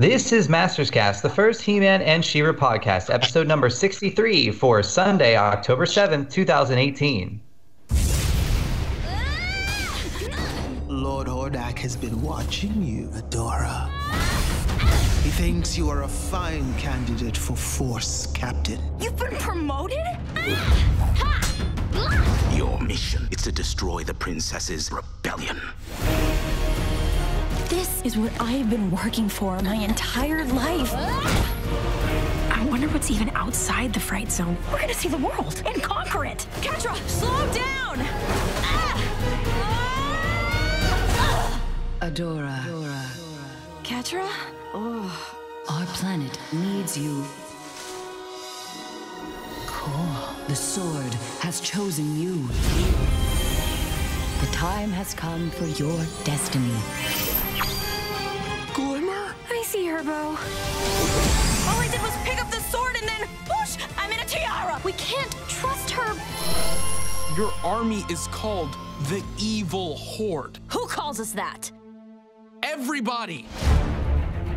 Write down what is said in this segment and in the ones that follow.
This is Masters Cast, the first He-Man and She-Ra podcast, episode number 63 for Sunday, October 7th, 2018. Lord Hordak has been watching you, Adora. He thinks you are a fine candidate for Force Captain. You've been promoted? Your mission is to destroy the princess's rebellion. This is what I have been working for my entire life. I wonder what's even outside the fright zone. We're gonna see the world and conquer it. Catra, slow down! Ah! Adora. Catra? Oh, our planet needs you. Cool. The sword has chosen you. The time has come for your destiny. Glimmer? I see her, Bow. All I did was pick up the sword and then whoosh! I'm in a tiara! We can't trust her. Your army is called the Evil Horde. Who calls us that? Everybody!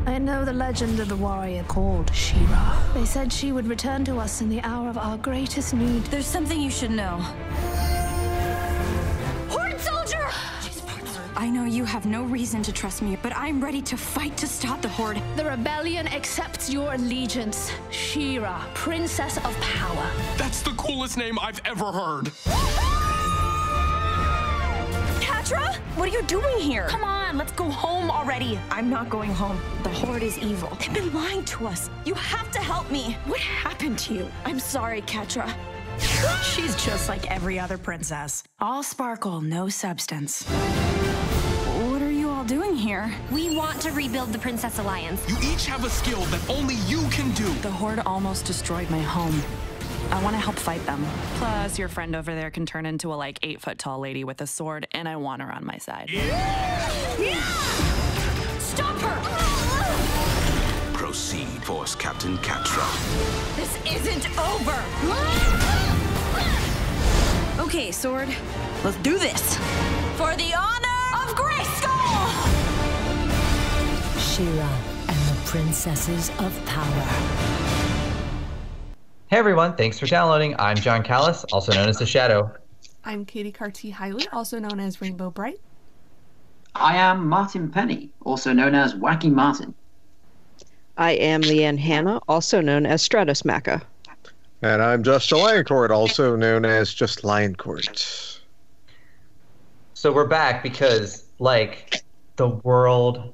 I know the legend of the warrior called She-Ra. They said she would return to us in the hour of our greatest need. There's something you should know. I know you have no reason to trust me, but I'm ready to fight to stop the Horde. The rebellion accepts your allegiance. She-Ra, princess of power. That's the coolest name I've ever heard. Catra? What are you doing here? Come on, let's go home already. I'm not going home. The Horde is evil. They've been lying to us. You have to help me. What happened to you? I'm sorry, Catra. She's just like every other princess. All sparkle, no substance. What are you all doing here? We want to rebuild the Princess Alliance. You each have a skill that only you can do. The Horde almost destroyed my home. I want to help fight them. Plus, your friend over there can turn into a like eight foot tall lady with a sword, and I want her on my side. Stop her! Proceed, Force Captain Catra. This isn't over! Okay, Sword. Let's do this! For the honor of Grayskull! She-Ra and the princesses of power. Hey everyone, thanks for downloading. I'm Jon Kallis, also known as The Shadow. I'm Katy Carty Haile, also known as Rainbow Brite. I am Martin Penny, also known as Wacky Martin. I am Leanne Hannah, also known as Stratus Macca. And I'm Josh de Lioncourt, also known as just Lioncourt. So we're back because, like, the world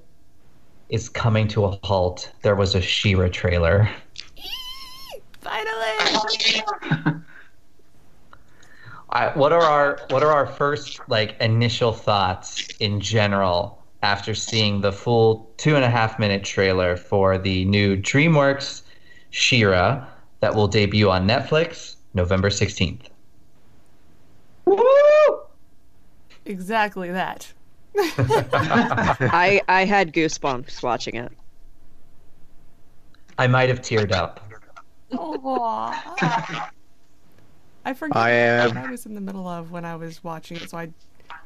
is coming to a halt. There was a She-Ra trailer. Finally! I, what are our what are our first like initial thoughts in general after seeing the full two and a half minute trailer for the new DreamWorks She-Ra that will debut on Netflix November sixteenth? Woo! Exactly that. I I had goosebumps watching it. I might have teared up. Aww. I forget I am- what I was in the middle of when I was watching it, so I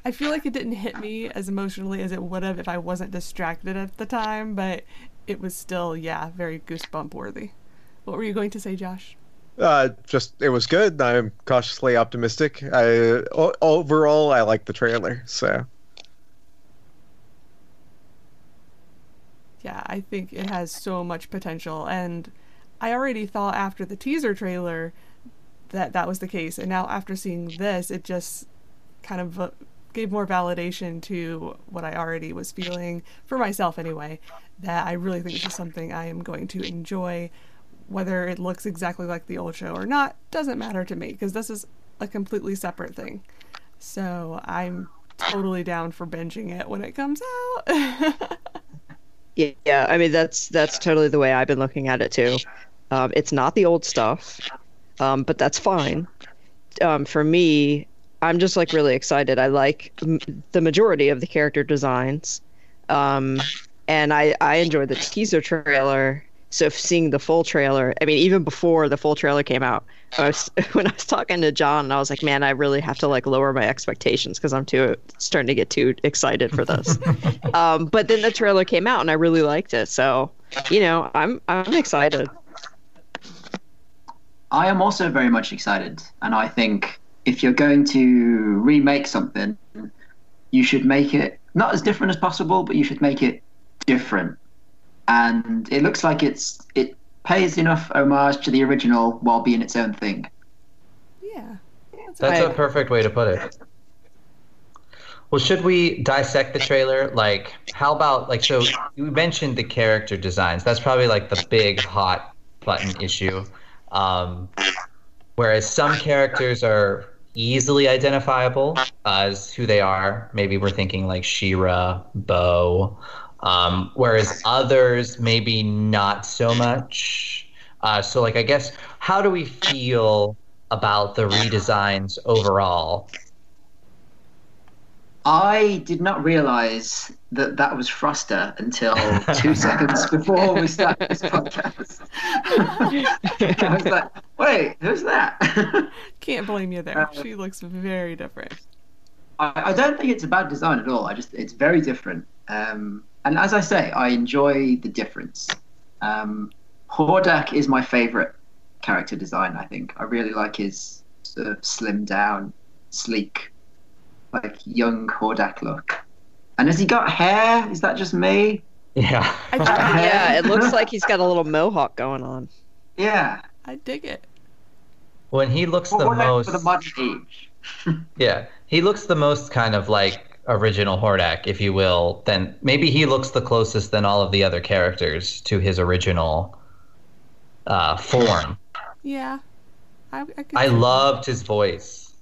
I feel like it didn't hit me as emotionally as it would have if I wasn't distracted at the time, but it was still, yeah, very goosebump worthy. What were you going to say, Josh? Uh, just it was good. I'm cautiously optimistic. I o- overall I like the trailer. So Yeah, I think it has so much potential, and I already thought after the teaser trailer that that was the case, and now after seeing this, it just kind of uh, gave more validation to what I already was feeling for myself anyway. That I really think this is something I am going to enjoy, whether it looks exactly like the old show or not doesn't matter to me because this is a completely separate thing. So I'm totally down for binging it when it comes out. Yeah, I mean that's that's totally the way I've been looking at it too. Um, it's not the old stuff, um, but that's fine. Um, for me, I'm just like really excited. I like m- the majority of the character designs, um, and I I enjoy the teaser trailer. So seeing the full trailer, I mean, even before the full trailer came out, I was when I was talking to John, I was like, man, I really have to like lower my expectations because I'm too starting to get too excited for this. um, but then the trailer came out, and I really liked it. So you know, I'm I'm excited. I am also very much excited, and I think if you're going to remake something, you should make it not as different as possible, but you should make it different. And it looks like it's it pays enough homage to the original while being its own thing. Yeah. That's a perfect way to put it. Well, should we dissect the trailer? Like, how about like so? You mentioned the character designs. That's probably like the big hot button issue. Um, whereas some characters are easily identifiable as who they are. Maybe we're thinking like She-Ra, Bow. Um, whereas others maybe not so much. Uh, so like I guess how do we feel about the redesigns overall? I did not realize that that was Frosta until two seconds before we started this podcast. I was like, wait, who's that? Can't blame you there. she looks very different. I, I don't think it's a bad design at all. I just it's very different. Um, and as I say, I enjoy the difference. Um, Hordak is my favorite character design. I think I really like his sort of slim down, sleek, like young Hordak look. And has he got hair? Is that just me? Yeah. yeah, it looks like he's got a little mohawk going on. Yeah. I dig it. When he looks Well, the most, for the modern age. yeah, he looks the most kind of like original Hordak, if you will. Then maybe he looks the closest than all of the other characters to his original uh, form. Yeah. I, I, I loved his voice.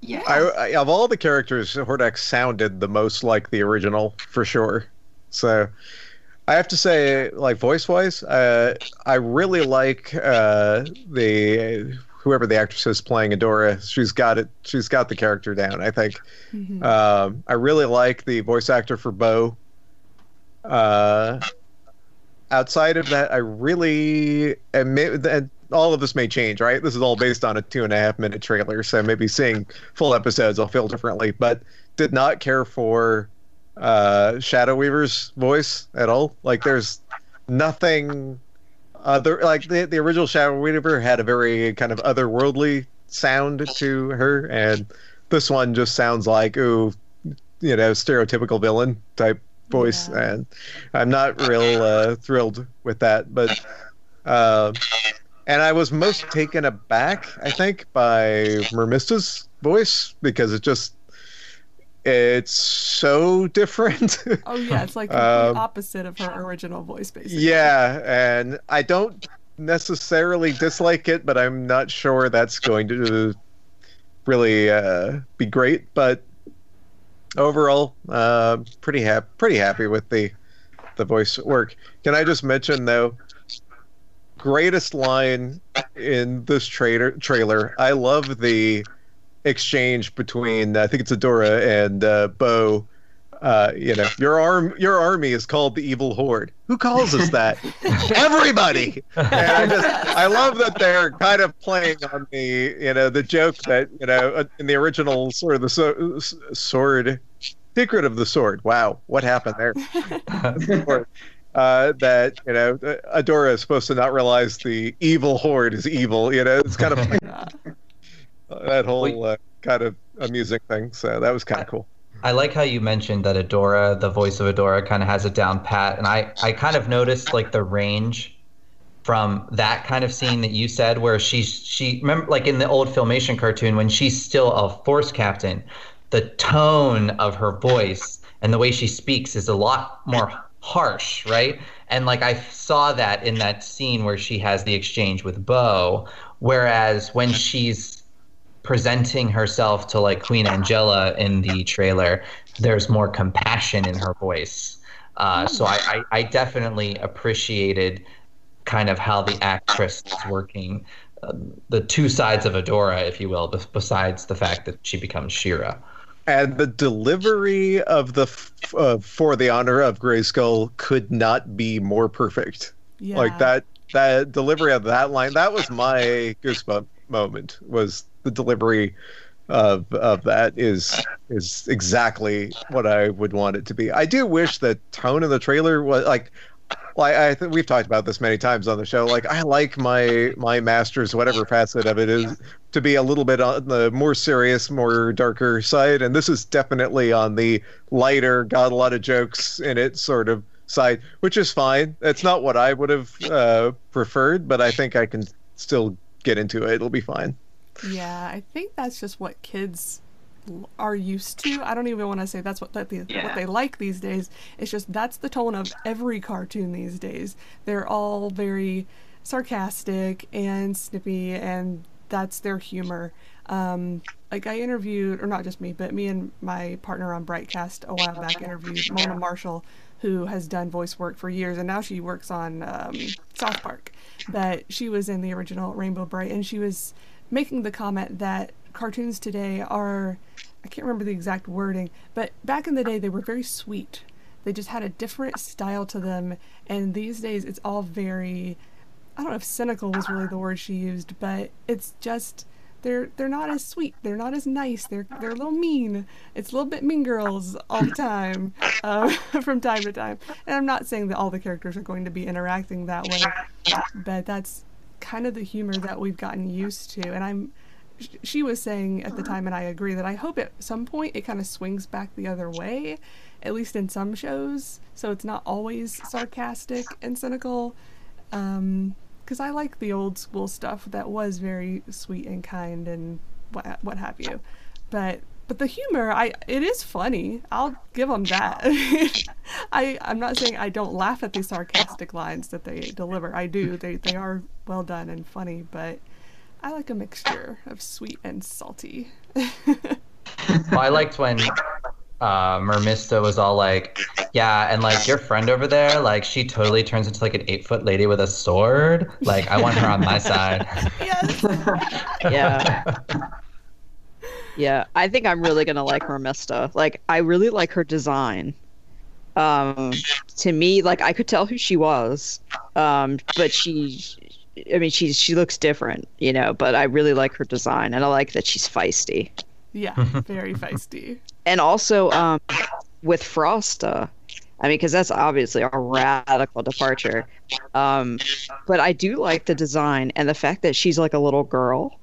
Yeah. I, I, of all the characters, Hordak sounded the most like the original for sure. So I have to say, like voice wise, uh, I really like uh, the whoever the actress is playing Adora. She's got it. She's got the character down. I think. Mhm. Um, I really like the voice actor for Bow. Uh, outside of that, I really and all of this may change, right? This is all based on a two and a half minute trailer, so maybe seeing full episodes I'll feel differently. But did not care for uh, Shadow Weaver's voice at all. Like, there's nothing other like the the original Shadow Weaver had a very kind of otherworldly sound to her, and this one just sounds like ooh, you know, stereotypical villain type voice, and I'm not real uh, thrilled with that. But uh, and I was most taken aback, I think, by Mermista's voice because it just it's so different. Oh yeah, it's like the Um, opposite of her original voice, basically. yeah, and I don't necessarily dislike it, but I'm not sure that's going to really uh, be great. But overall, uh, pretty happy, pretty happy with the the voice work. Can I just mention though, greatest line in this trailer trailer. I love the exchange between I think it's Adora and uh, Bow. Uh, you know, your arm, your army is called the Evil Horde. Who calls us that? Everybody. And I just, I love that they're kind of playing on the, you know, the joke that you know uh, in the original sort of the so, s- sword, secret of the sword. Wow, what happened there? uh, that you know Adora is supposed to not realize the evil horde is evil. You know, it's kind of that whole uh, kind of amusing thing. So that was kind of cool. I like how you mentioned that Adora, the voice of Adora, kind of has it down pat, and I I kind of noticed like the range from that kind of scene that you said, where she's she remember like in the old filmation cartoon when she's still a force captain, the tone of her voice and the way she speaks is a lot more harsh, right? And like I saw that in that scene where she has the exchange with Bow, whereas when she's presenting herself to like Queen Angela in the trailer, there's more compassion in her voice. Uh, so I, I, I definitely appreciated kind of how the actress is working, uh, the two sides of Adora, if you will, bes- besides the fact that she becomes She-Ra. And the delivery of the f- uh, for the honor of Grayskull could not be more perfect. Yeah. Like that that delivery of that line, that was my goosebump moment. Was the delivery of of that is is exactly what I would want it to be. I do wish the tone of the trailer was like like I think we've talked about this many times on the show. Like I like my my masters, whatever facet of it is, to be a little bit on the more serious, more darker side, and this is definitely on the lighter, got a lot of jokes in it sort of side, which is fine. It's not what I would have uh, preferred, but I think I can still get into it. It'll be fine. Yeah, I think that's just what kids are used to. I don't even want to say that's what that the, Yeah. what they like these days. It's just that's the tone of every cartoon these days. They're all very sarcastic and snippy, and that's their humor. Um, like I interviewed, or not just me, but me and my partner on Brightcast a while back interviewed Mona Marshall, who has done voice work for years, and now she works on um, South Park. But she was in the original Rainbow Brite, and she was making the comment that cartoons today are I can't remember the exact wording, but back in the day they were very sweet. They just had a different style to them, and these days it's all very I don't know if cynical was really the word she used, but it's just they're they're not as sweet. They're not as nice. They're they're a little mean. It's a little bit mean girls all the time, uh, from time to time. And I'm not saying that all the characters are going to be interacting that way, but that's kind of the humor that we've gotten used to. And I'm she was saying at the time, and I agree that I hope at some point it kind of swings back the other way, at least in some shows, so it's not always sarcastic and cynical. Um, because I like the old school stuff that was very sweet and kind and what what have you, but but the humor, I it is funny. I'll give them that. I I'm not saying I don't laugh at the sarcastic lines that they deliver. I do. They they are well done and funny, but I like a mixture of sweet and salty. Well, I liked when uh, Mermista was all like, "Yeah, and like your friend over there, like she totally turns into like an eight foot lady with a sword. Like I want her on my side." Yes. yeah. Yeah, I think I'm really gonna like Mermista. Like, I really like her design. Um, to me, like I could tell who she was, um, but she, I mean, she's she looks different, you know. But I really like her design, and I like that she's feisty. Yeah, very feisty. And also, um, with Frosta, I mean, because that's obviously a radical departure. Um, but I do like the design and the fact that she's like a little girl.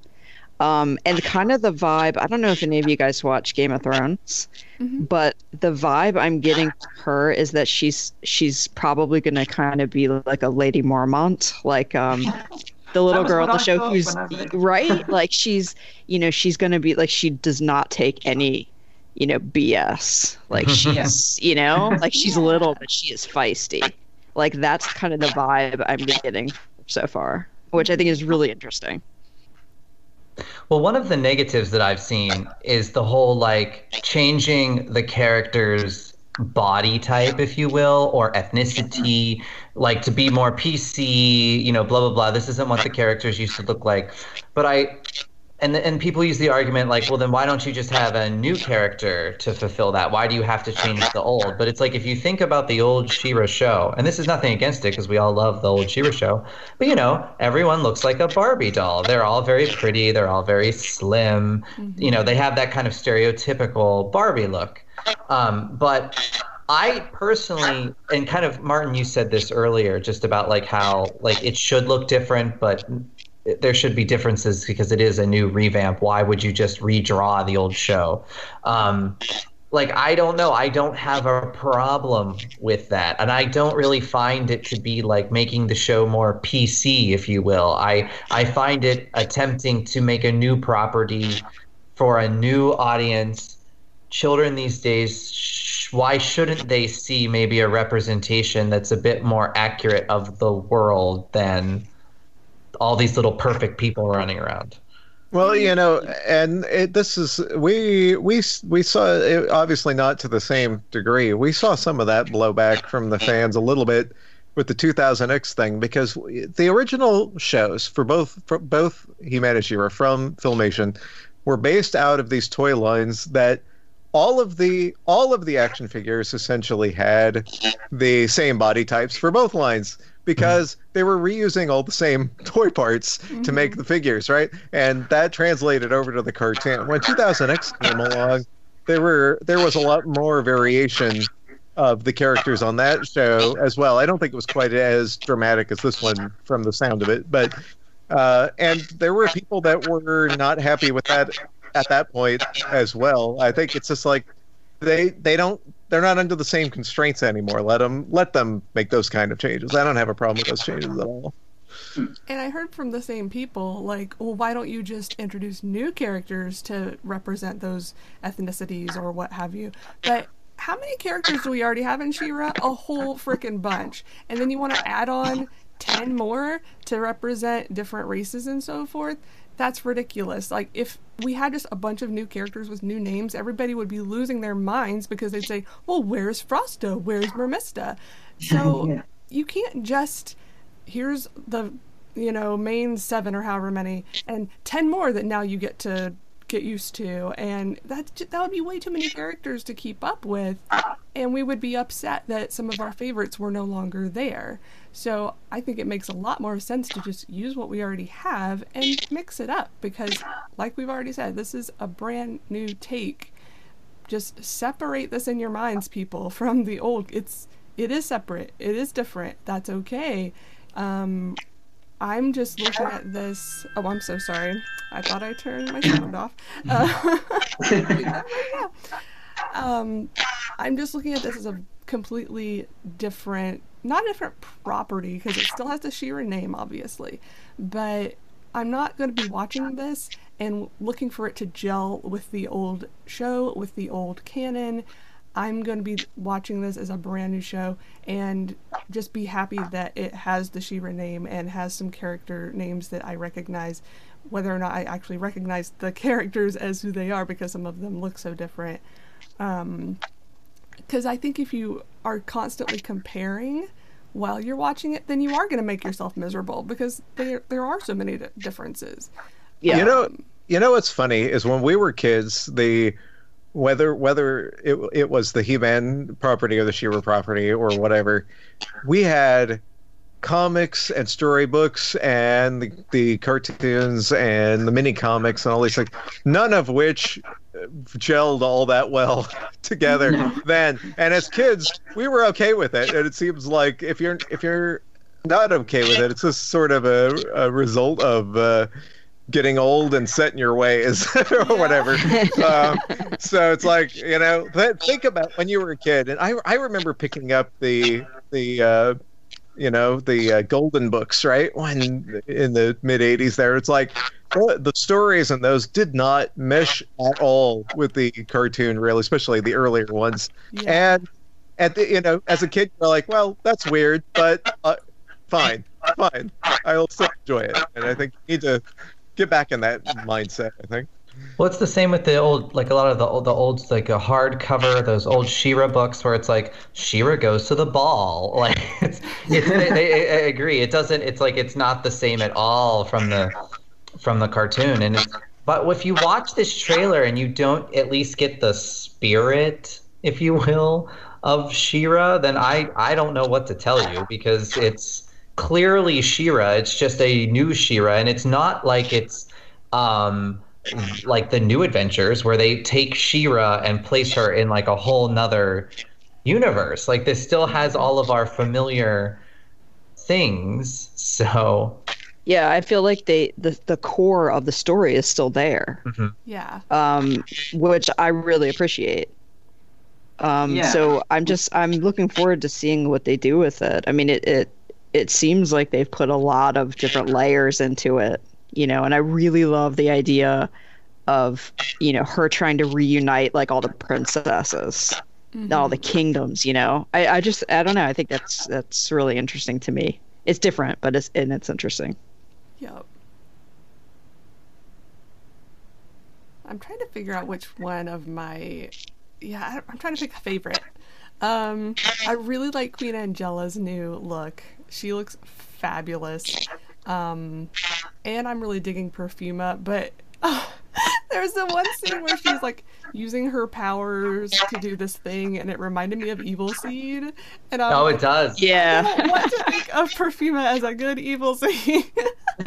Um, and kind of the vibe. I don't know if any of you guys watch Game of Thrones, but the vibe I'm getting from her is that she's she's probably gonna kind of be like a Lady Mormont, like um, the little girl on the I show who's when I read it. right. Like she's you know she's gonna be like she does not take any you know BS. Like she's you know like she's little but she is feisty. Like that's kind of the vibe I'm getting so far, which I think is really interesting. Well, one of the negatives that I've seen is the whole like changing the character's body type, if you will, or ethnicity, like to be more PC, you know, blah blah blah. This isn't what the characters used to look like. But I and and people use the argument like, well, then why don't you just have a new character to fulfill that? Why do you have to change the old? But it's like if you think about the old She-Ra show, and this is nothing against it because we all love the old She-Ra show, but you know, everyone looks like a Barbie doll. They're all very pretty. They're all very slim. You know, they have that kind of stereotypical Barbie look. Um, but I personally, and kind of Martin, you said this earlier, just about like how like it should look different, but there should be differences because it is a new revamp. Why would you just redraw the old show? Um, like I don't know. I don't have a problem with that, and I don't really find it to be like making the show more PC, if you will. I I find it attempting to make a new property for a new audience. Children these days, sh- why shouldn't they see maybe a representation that's a bit more accurate of the world than all these little perfect people running around? Well, you know, and it, this is we we we saw it, obviously not to the same degree. We saw some of that blowback from the fans a little bit with the 2000X thing because the original shows for both for both He-Man and She-Ra from Filmation were based out of these toy lines that all of the all of the action figures essentially had the same body types for both lines because they were reusing all the same toy parts to make the figures, right? And that translated over to the cartoon. When 2000X came along, there were there was a lot more variation of the characters on that show as well. I don't think it was quite as dramatic as this one from the sound of it, but uh, and there were people that were not happy with that at that point as well. I think it's just like they they don't they're not under the same constraints anymore. Let them let them make those kind of changes. I don't have a problem with those changes at all. And I heard from the same people, like, well, why don't you just introduce new characters to represent those ethnicities or what have you? But how many characters do we already have in She-Ra? A whole freaking bunch. And then you want to add on 10 more to represent different races and so forth? That's ridiculous. Like, if we had just a bunch of new characters with new names, everybody would be losing their minds because they'd say, well, where's Frosta? Where's Mermista? So Yeah. you can't just here's the you know main seven or however many and 10 more that now you get to get used to and that that would be way too many characters to keep up with and we would be upset that some of our favorites were no longer there so i think it makes a lot more sense to just use what we already have and mix it up because like we've already said this is a brand new take. Just separate this in your minds people from the old. It's it is separate. It is different. That's okay. Um i'm just looking at this. Oh i'm so sorry. I thought i turned my sound off. Uh, um i'm just looking at this as a completely different not a different property because it still has the She-Ra name obviously but i'm not going to be watching this and looking for it to gel with the old show with the old canon. I'm going to be watching this as a brand new show and just be happy that it has the She-Ra name and has some character names that i recognize whether or not i actually recognize the characters as who they are because some of them look so different. Um, because I think if you are constantly comparing while you're watching it, then you are going to make yourself miserable because there there are so many di- differences. You know, um, you know what's funny is when we were kids, the whether whether it it was the He-Man property or the She-Ra property or whatever, we had comics and storybooks and the, the cartoons and the mini comics and all these things, none of which gelled all that well together then. And as kids, we were okay with it. And it seems like if you're if you're not okay with it, it's just sort of a, a result of uh, getting old and set in your ways or whatever. um, so it's like you know, th- think about when you were a kid, and I I remember picking up the the. Uh, you know the uh, golden books right when in the mid 80s there it's like the, the stories in those did not mesh at all with the cartoon really especially the earlier ones and at the you know as a kid you're like well that's weird but uh, fine fine i'll still enjoy it and i think you need to get back in that mindset i think Well, it's the same with the old, like a lot of the old, the old, like a hardcover, those old She-Ra books where it's like She-Ra goes to the ball. Like it's, it's I, I, I agree. It doesn't. It's like it's not the same at all from the from the cartoon. And but if you watch this trailer and you don't at least get the spirit, if you will, of She-Ra, then I I don't know what to tell you because it's clearly She-Ra. It's just a new She-Ra, and it's not like it's um like the new adventures where they take She-Ra and place her in like a whole nother universe. Like this still has all of our familiar things. So Yeah, I feel like they the, the core of the story is still there, Yeah. um, which I really appreciate. Um, Yeah. So I'm just I'm looking forward to seeing what they do with it. I mean, it it it seems like they've put a lot of different layers into it, you know, and I really love the idea of you know her trying to reunite like all the princesses, all the kingdoms. You know, I I just I don't know. I think that's that's really interesting to me. It's different, but it's and it's interesting. Yep. I'm trying to figure out which one of my yeah, I'm trying to pick a favorite. Um, I really like Queen Angela's new look. She looks fabulous. Um, and I'm really digging Perfuma, but there's the one scene where she's like using her powers to do this thing, and it reminded me of Evil Seed. And I'm oh, like, it does. Yeah. I don't want to think of Perfuma as a good Evil Seed.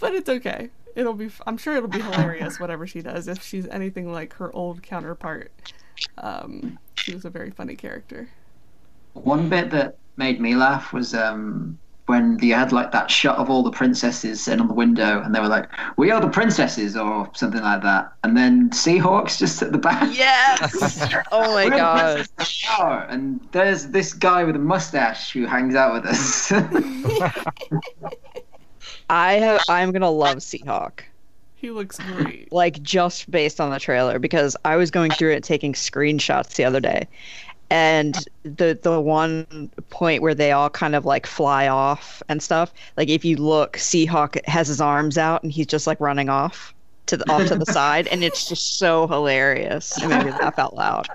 but it's okay. It'll be. I'm sure it'll be hilarious. Whatever she does, if she's anything like her old counterpart. Um, she was a very funny character. One bit that made me laugh was um, when they had like that shot of all the princesses sitting on the window, and they were like, "We are the princesses," or something like that, and then Seahawk's just at the back. Yes. oh my We're god. the And there's this guy with a mustache who hangs out with us. I have. I'm gonna love Seahawk. He looks great. like just based on the trailer because I was going through it taking screenshots the other day. And the the one point where they all kind of like fly off and stuff, like if you look, Seahawk has his arms out and he's just like running off to the off to the side, and it's just so hilarious. It made me laugh out loud.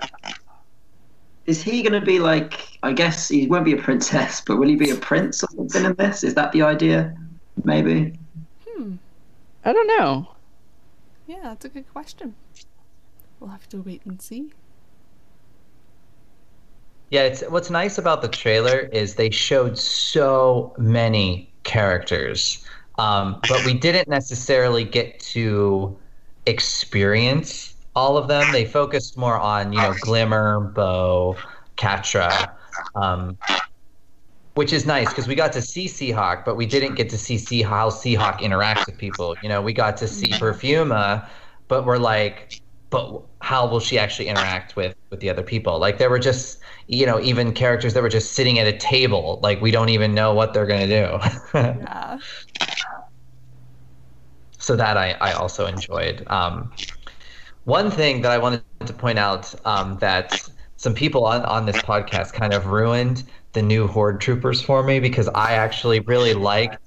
Is he going to be like? I guess he won't be a princess, but will he be a prince or something in this? Is that the idea? Maybe. Hmm. I don't know. Yeah, that's a good question. We'll have to wait and see. Yeah, it's what's nice about the trailer is they showed so many characters, um, but we didn't necessarily get to experience all of them. They focused more on you know Glimmer, Bow, Catra, um, which is nice because we got to see Seahawk, but we didn't get to see, see how Seahawk interacts with people. You know, we got to see Perfuma, but we're like, but how will she actually interact with with the other people? Like there were just you know even characters that were just sitting at a table, like we don't even know what they're gonna do. Yeah. so that I, I also enjoyed. Um, one thing that I wanted to point out um, that some people on, on this podcast kind of ruined the new Horde Troopers for me because I actually really liked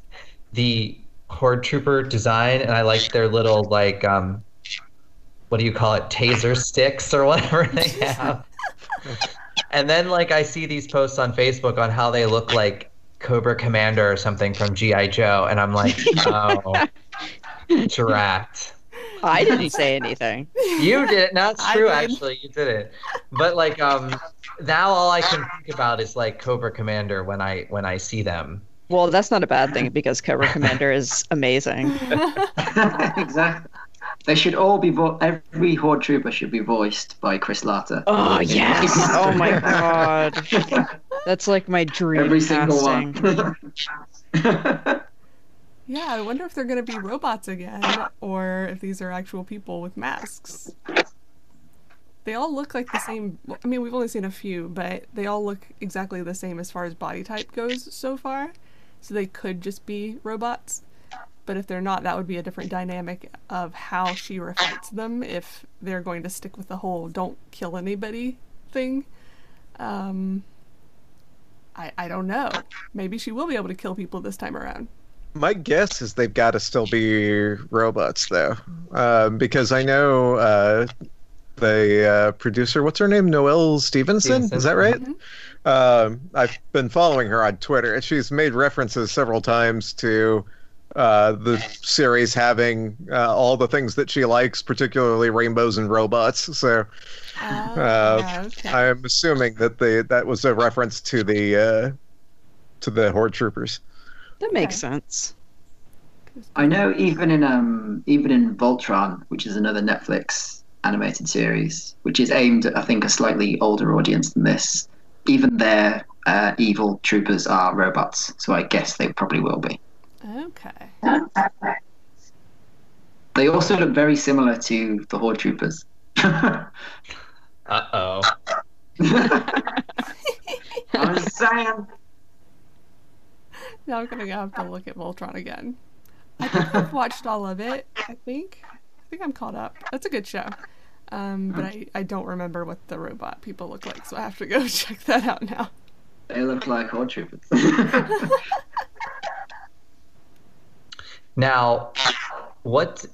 the Horde Trooper design and I liked their little like um, what do you call it taser sticks or whatever they have. and then like I see these posts on Facebook on how they look like Cobra Commander or something from GI Joe and I'm like, oh, drat. I didn't say anything. You did. No, it's I true. Actually, you did it. But like, um, now all I can think about is like Cobra Commander when I when I see them. Well, that's not a bad thing because Cobra Commander is amazing. exactly. They should all be vo- every horde trooper should be voiced by Chris Latta. Oh, oh yes! Oh my god, that's like my dream Every single casting. one. Yeah, I wonder if they're going to be robots again or if these are actual people with masks. They all look like the same. I mean, we've only seen a few, but they all look exactly the same as far as body type goes so far. So they could just be robots. But if they're not, that would be a different dynamic of how she reflects them if they're going to stick with the whole don't kill anybody thing. Um, I, I don't know. Maybe she will be able to kill people this time around. My guess is they've got to still be robots, though, um, because I know uh, the uh, producer. What's her name? Noelle Stevenson. Stevenson. Is that right? Um, I've been following her on Twitter, and she's made references several times to uh, the series having uh, all the things that she likes, particularly rainbows and robots. So uh, I'm assuming that the that was a reference to the uh, to the Horde Troopers. That makes sense. I know even in um even in Voltron, which is another Netflix animated series, which is aimed at I think a slightly older audience than this. Even their uh, evil troopers are robots, so I guess they probably will be. Okay. They also look very similar to the Horde troopers. Uh oh. I'm just saying. Now I'm gonna have to look at Voltron again. I think I've watched all of it. I think. I think I'm caught up. That's a good show. Um, but I, I don't remember what the robot people look like, so I have to go check that out now. They look like Horde troopers. Now, what?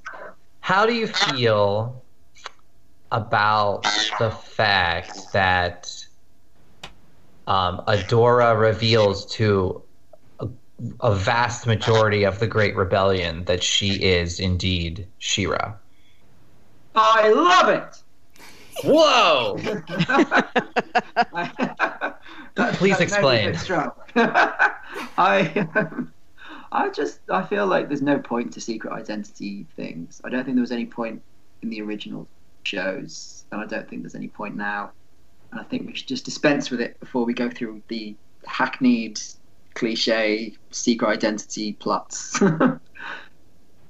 How do you feel about the fact that um, Adora reveals to a, a vast majority of the Great Rebellion that she is indeed She-Ra? I love it. Whoa! Please that made me a explain. I, um, I just, I feel like there's no point to secret identity things. I don't think there was any point in the original shows, and I don't think there's any point now. And I think we should just dispense with it before we go through the hackneyed, cliche secret identity plots.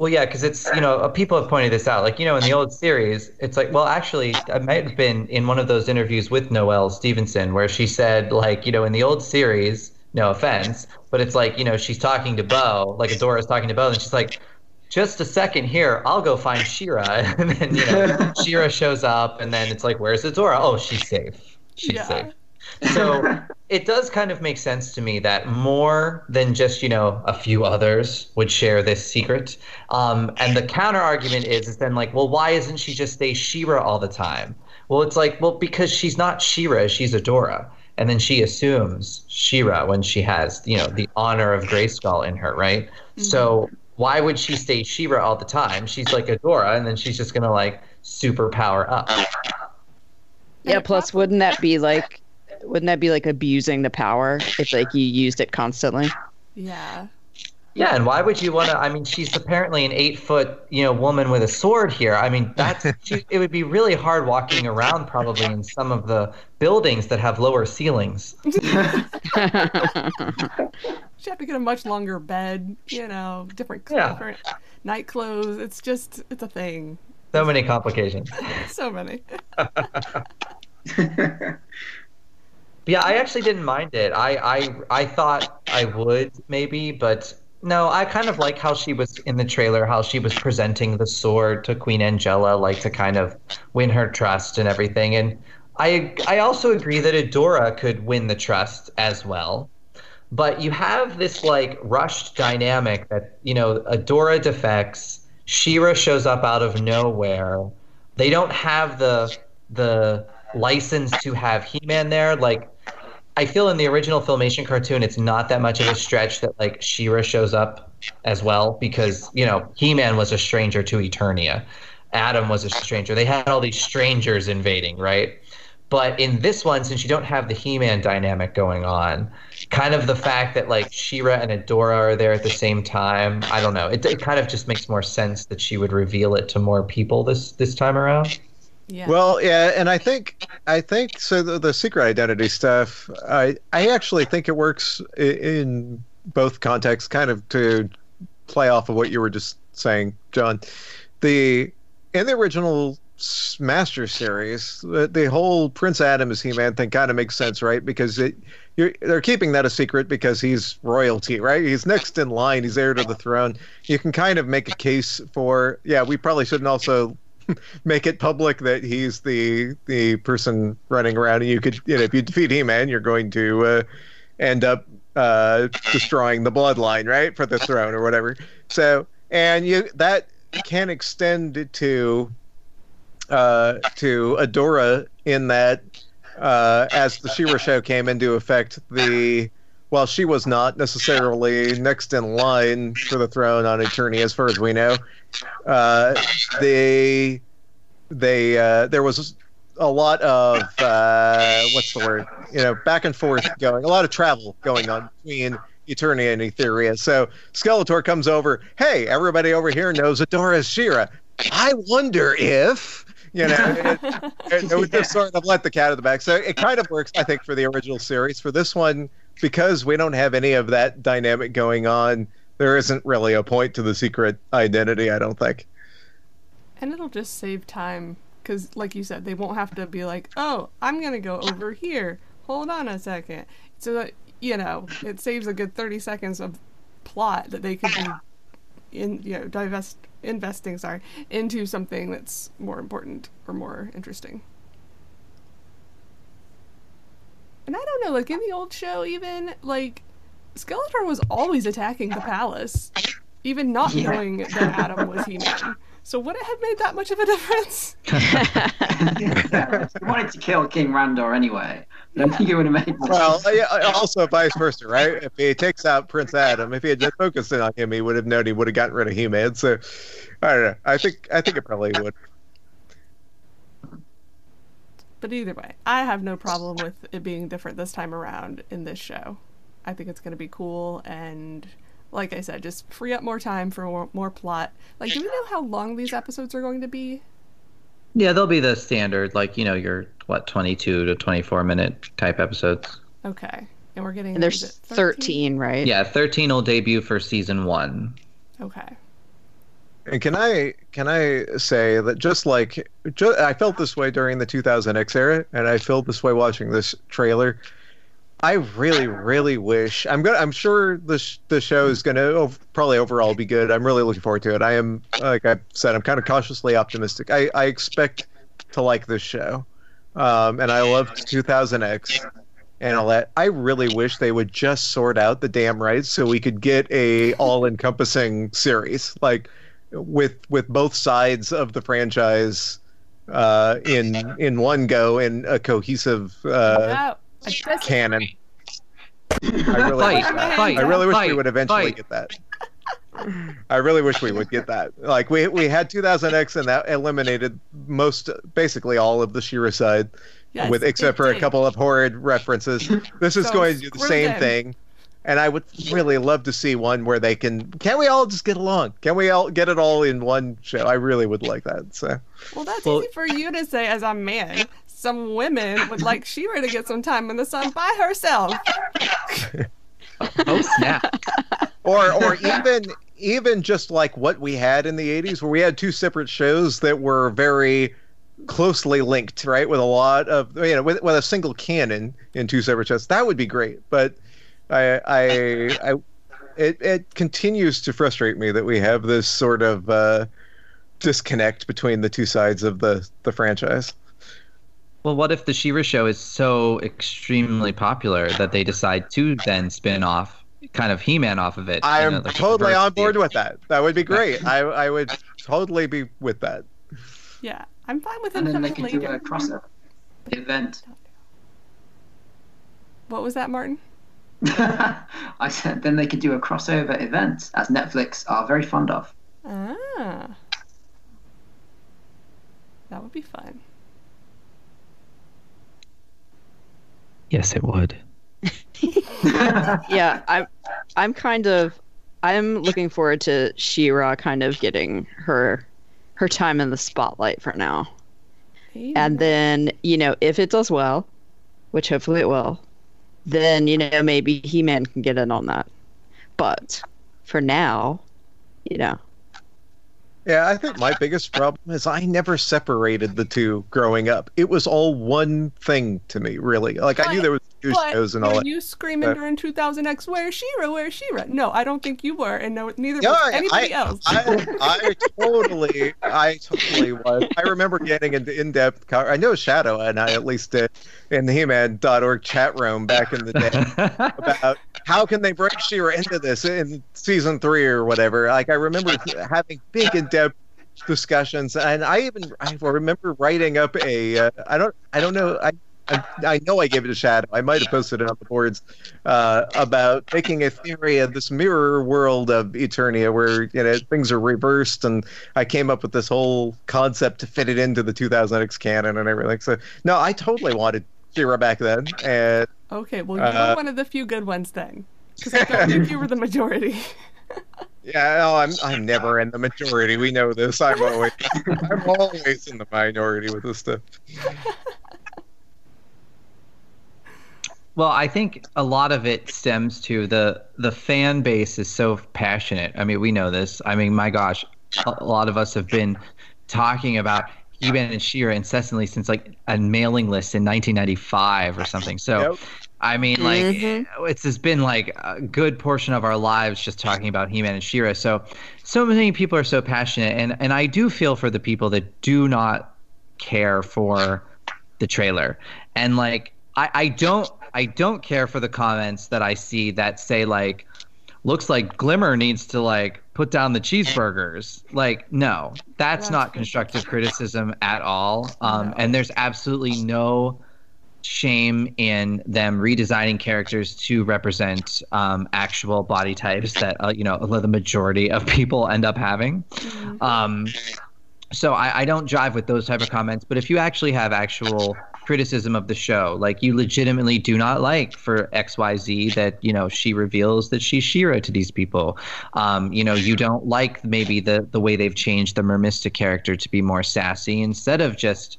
Well, yeah, because it's you know uh, people have pointed this out. Like you know in the old series, it's like well actually I might have been in one of those interviews with Noelle Stevenson where she said like you know in the old series, no offense, but it's like you know she's talking to Bow, like Adora's talking to Bow, and she's like, just a second here, I'll go find She-Ra, and then you know She-Ra shows up, and then it's like where's Adora? Oh, she's safe. She's Yeah. safe. So it does kind of make sense to me that more than just you know a few others would share this secret. Um, and the counter argument is is then like, well, why isn't she just stay She-Ra all the time? Well, it's like, well, because she's not She-Ra, she's Adora. And then she assumes She-Ra when she has, you know, the honor of Grayskull in her, right? Mm-hmm. So why would she stay She-Ra all the time? She's like Adora, and then she's just gonna like super power up. Yeah, plus wouldn't that be like wouldn't that be like abusing the power if like you used it constantly? Yeah. Yeah, and why would you want to? I mean, she's apparently an eight foot, you know, woman with a sword here. I mean, that's she, it would be really hard walking around probably in some of the buildings that have lower ceilings. She have to get a much longer bed, you know, different, Yeah. different night clothes. It's just, it's a thing. So many complications. so many. Yeah, I actually didn't mind it. I, I I thought I would maybe, but no, I kind of like how she was in the trailer, how she was presenting the sword to Queen Angela, like to kind of win her trust and everything. And I I also agree that Adora could win the trust as well. But you have this like rushed dynamic that, you know, Adora defects, She-Ra shows up out of nowhere. They don't have the the license to have He-Man there. Like I feel in the original Filmation cartoon, it's not that much of a stretch that like She-Ra shows up as well because you know He-Man was a stranger to Eternia, Adam was a stranger. They had all these strangers invading, right? But in this one, since you don't have the He-Man dynamic going on, kind of the fact that like She-Ra and Adora are there at the same time, I don't know. It, it kind of just makes more sense that she would reveal it to more people this this time around. Yeah. Well, yeah, and I think I think so. The, the secret identity stuff, I I actually think it works in both contexts, kind of to play off of what you were just saying, John. The in the original Master series, the, the whole Prince Adam is He-Man thing kind of makes sense, right? Because it they're keeping that a secret because he's royalty, right? He's next in line. He's heir to the throne. You can kind of make a case for, yeah, we probably shouldn't also make it public that he's the the person running around. And you could, you know, if you defeat He-Man, you're going to uh, end up uh, destroying the bloodline, right, for the throne or whatever. So, and you that can extend to uh, to Adora in that uh, as the She-Ra show came into effect, the while she was not necessarily next in line for the throne on Eternia, as far as we know, uh, they they uh, there was a lot of uh, what's the word? You know, back and forth going, a lot of travel going on between Eternia and Etheria. So Skeletor comes over. Hey, everybody over here knows Adora's She-Ra. I wonder if you know, it, it, it would just sort of let the cat out of the bag. So it kind of works, I think, for the original series. For this one, because we don't have any of that dynamic going on, there isn't really a point to the secret identity. I don't think. And it'll just save time because, like you said, they won't have to be like, "Oh, I'm gonna go over here. Hold on a second. So that you know, it saves a good thirty seconds of plot that they could be in, you know, divest investing, sorry, into something that's more important or more interesting. And I don't know, like in the old show, even like Skeletor was always attacking the palace, even not Yeah. knowing that Adam was He-Man. So would it have made that much of a difference? He wanted to kill King Randor anyway. I don't think it would have made much Well, yeah, also vice versa, right? If he takes out Prince Adam, if he had just focused in on him, he would have known he would have gotten rid of He-Man. So, I don't know. I think I think it probably would. But either way, I have no problem with it being different this time around in this show. I think it's going to be cool and like I said, just free up more time for more, more plot. Like, do we know how long these episodes are going to be? Yeah, they'll be the standard, like you know, your what twenty-two to twenty-four minute type episodes. Okay. And we're getting And there's is it 13, right? Yeah, thirteen will debut for season one. Okay. And can I can I say that just like ju- I felt this way during the 2000X era, and I felt this way watching this trailer. I really, really wish I'm gonna. I'm sure the sh- the show is gonna ov- probably overall be good. I'm really looking forward to it. I am, like I said, I'm kind of cautiously optimistic. I, I expect to like this show, um, and I loved 2000X. And all that. I really wish they would just sort out the damn rights so we could get a all-encompassing series, like with with both sides of the franchise uh, in in one go in a cohesive uh, Yeah, I canon. I really, Fight, wish that. fight, I really wish we would eventually fight. get that. I really wish we would get that. Like we we had 2000X and that eliminated most basically all of the She-Ra side, Yes, with except it for a couple of horrid references. This is So going to do the same them. thing. And I would really love to see one where they can. Can we all just get along? Can we all get it all in one show? I really would like that. So Well, that's Well- easy for you to say as a man. Some women would like She-Ra to get some time in the sun by herself. Oh snap! or or even even just like what we had in the 80s where we had two separate shows that were very closely linked right with a lot of you know with, with a single canon in two separate shows that would be great but i i i it, it continues to frustrate me that we have this sort of uh disconnect between the two sides of the the franchise Well, what if the She-Ra show is so extremely popular that they decide to then spin off kind of He-Man off of it? i'm know, like totally on board with that that would be great i i would totally be with that Yeah, I'm fine with him And then they coming could do later. a crossover event. What was that, Martin? I said then they could do a crossover event, as Netflix are very fond of. Ah. That would be fun. Yes, it would. yeah, I'm I'm kind of I'm looking forward to She-Ra kind of getting her her time in the spotlight for now. And then, you know, if it does well, which hopefully it will, then, you know, maybe He Man can get in on that. But for now, you know. Yeah, I think my biggest problem is I never separated the two growing up. It was all one thing to me, really. Like I knew there was two What? shows and all were that. you screaming but- during 2000X, where's She-Ra, where's She-Ra? No, I don't think you were, and no, neither was anybody I, else. I, I totally, I totally was. I remember getting into in-depth. Co- I know Shadow and I at least did in the He-Man.org chat room back in the day about how can they bring She-Ra into this in season three or whatever. Like I remember having big in-depth discussions, and I even I remember writing up a. Uh, I don't I don't know I. I, I know I gave it a shadow. I might have posted it on the boards uh, about making a theory of this mirror world of Eternia, where you know things are reversed, and I came up with this whole concept to fit it into the 2000X canon and everything. So no, I totally wanted She-Ra back then, and Okay, well, you Uh, were one of the few good ones then. Because I don't think you were the majority. yeah, no, I'm I'm never in the majority. We know this. I'm always I'm always in the minority with this stuff. Well, I think a lot of it stems to the the fan base is so passionate. I mean, we know this. I mean, my gosh, a, a lot of us have been talking about He-Man and She-Ra incessantly since like a mailing list in 1995 or something. So, I mean, like mm-hmm. it's just been like a good portion of our lives just talking about He-Man and She-Ra. So, so many people are so passionate, and and I do feel for the people that do not care for the trailer, and like I I don't I don't care for the comments that I see that say like looks like Glimmer needs to like put down the cheeseburgers. Like, no, that's not constructive criticism at all. Um, And there's absolutely no shame in them redesigning characters to represent um, actual body types that uh, you know the majority of people end up having. Um, so I, I don't jive with those type of comments. But if you actually have actual criticism of the show. Like you legitimately do not like for XYZ that, you know, she reveals that she's She-Ra to these people. Um, you know, you don't like maybe the the way they've changed the Mermista character to be more sassy instead of just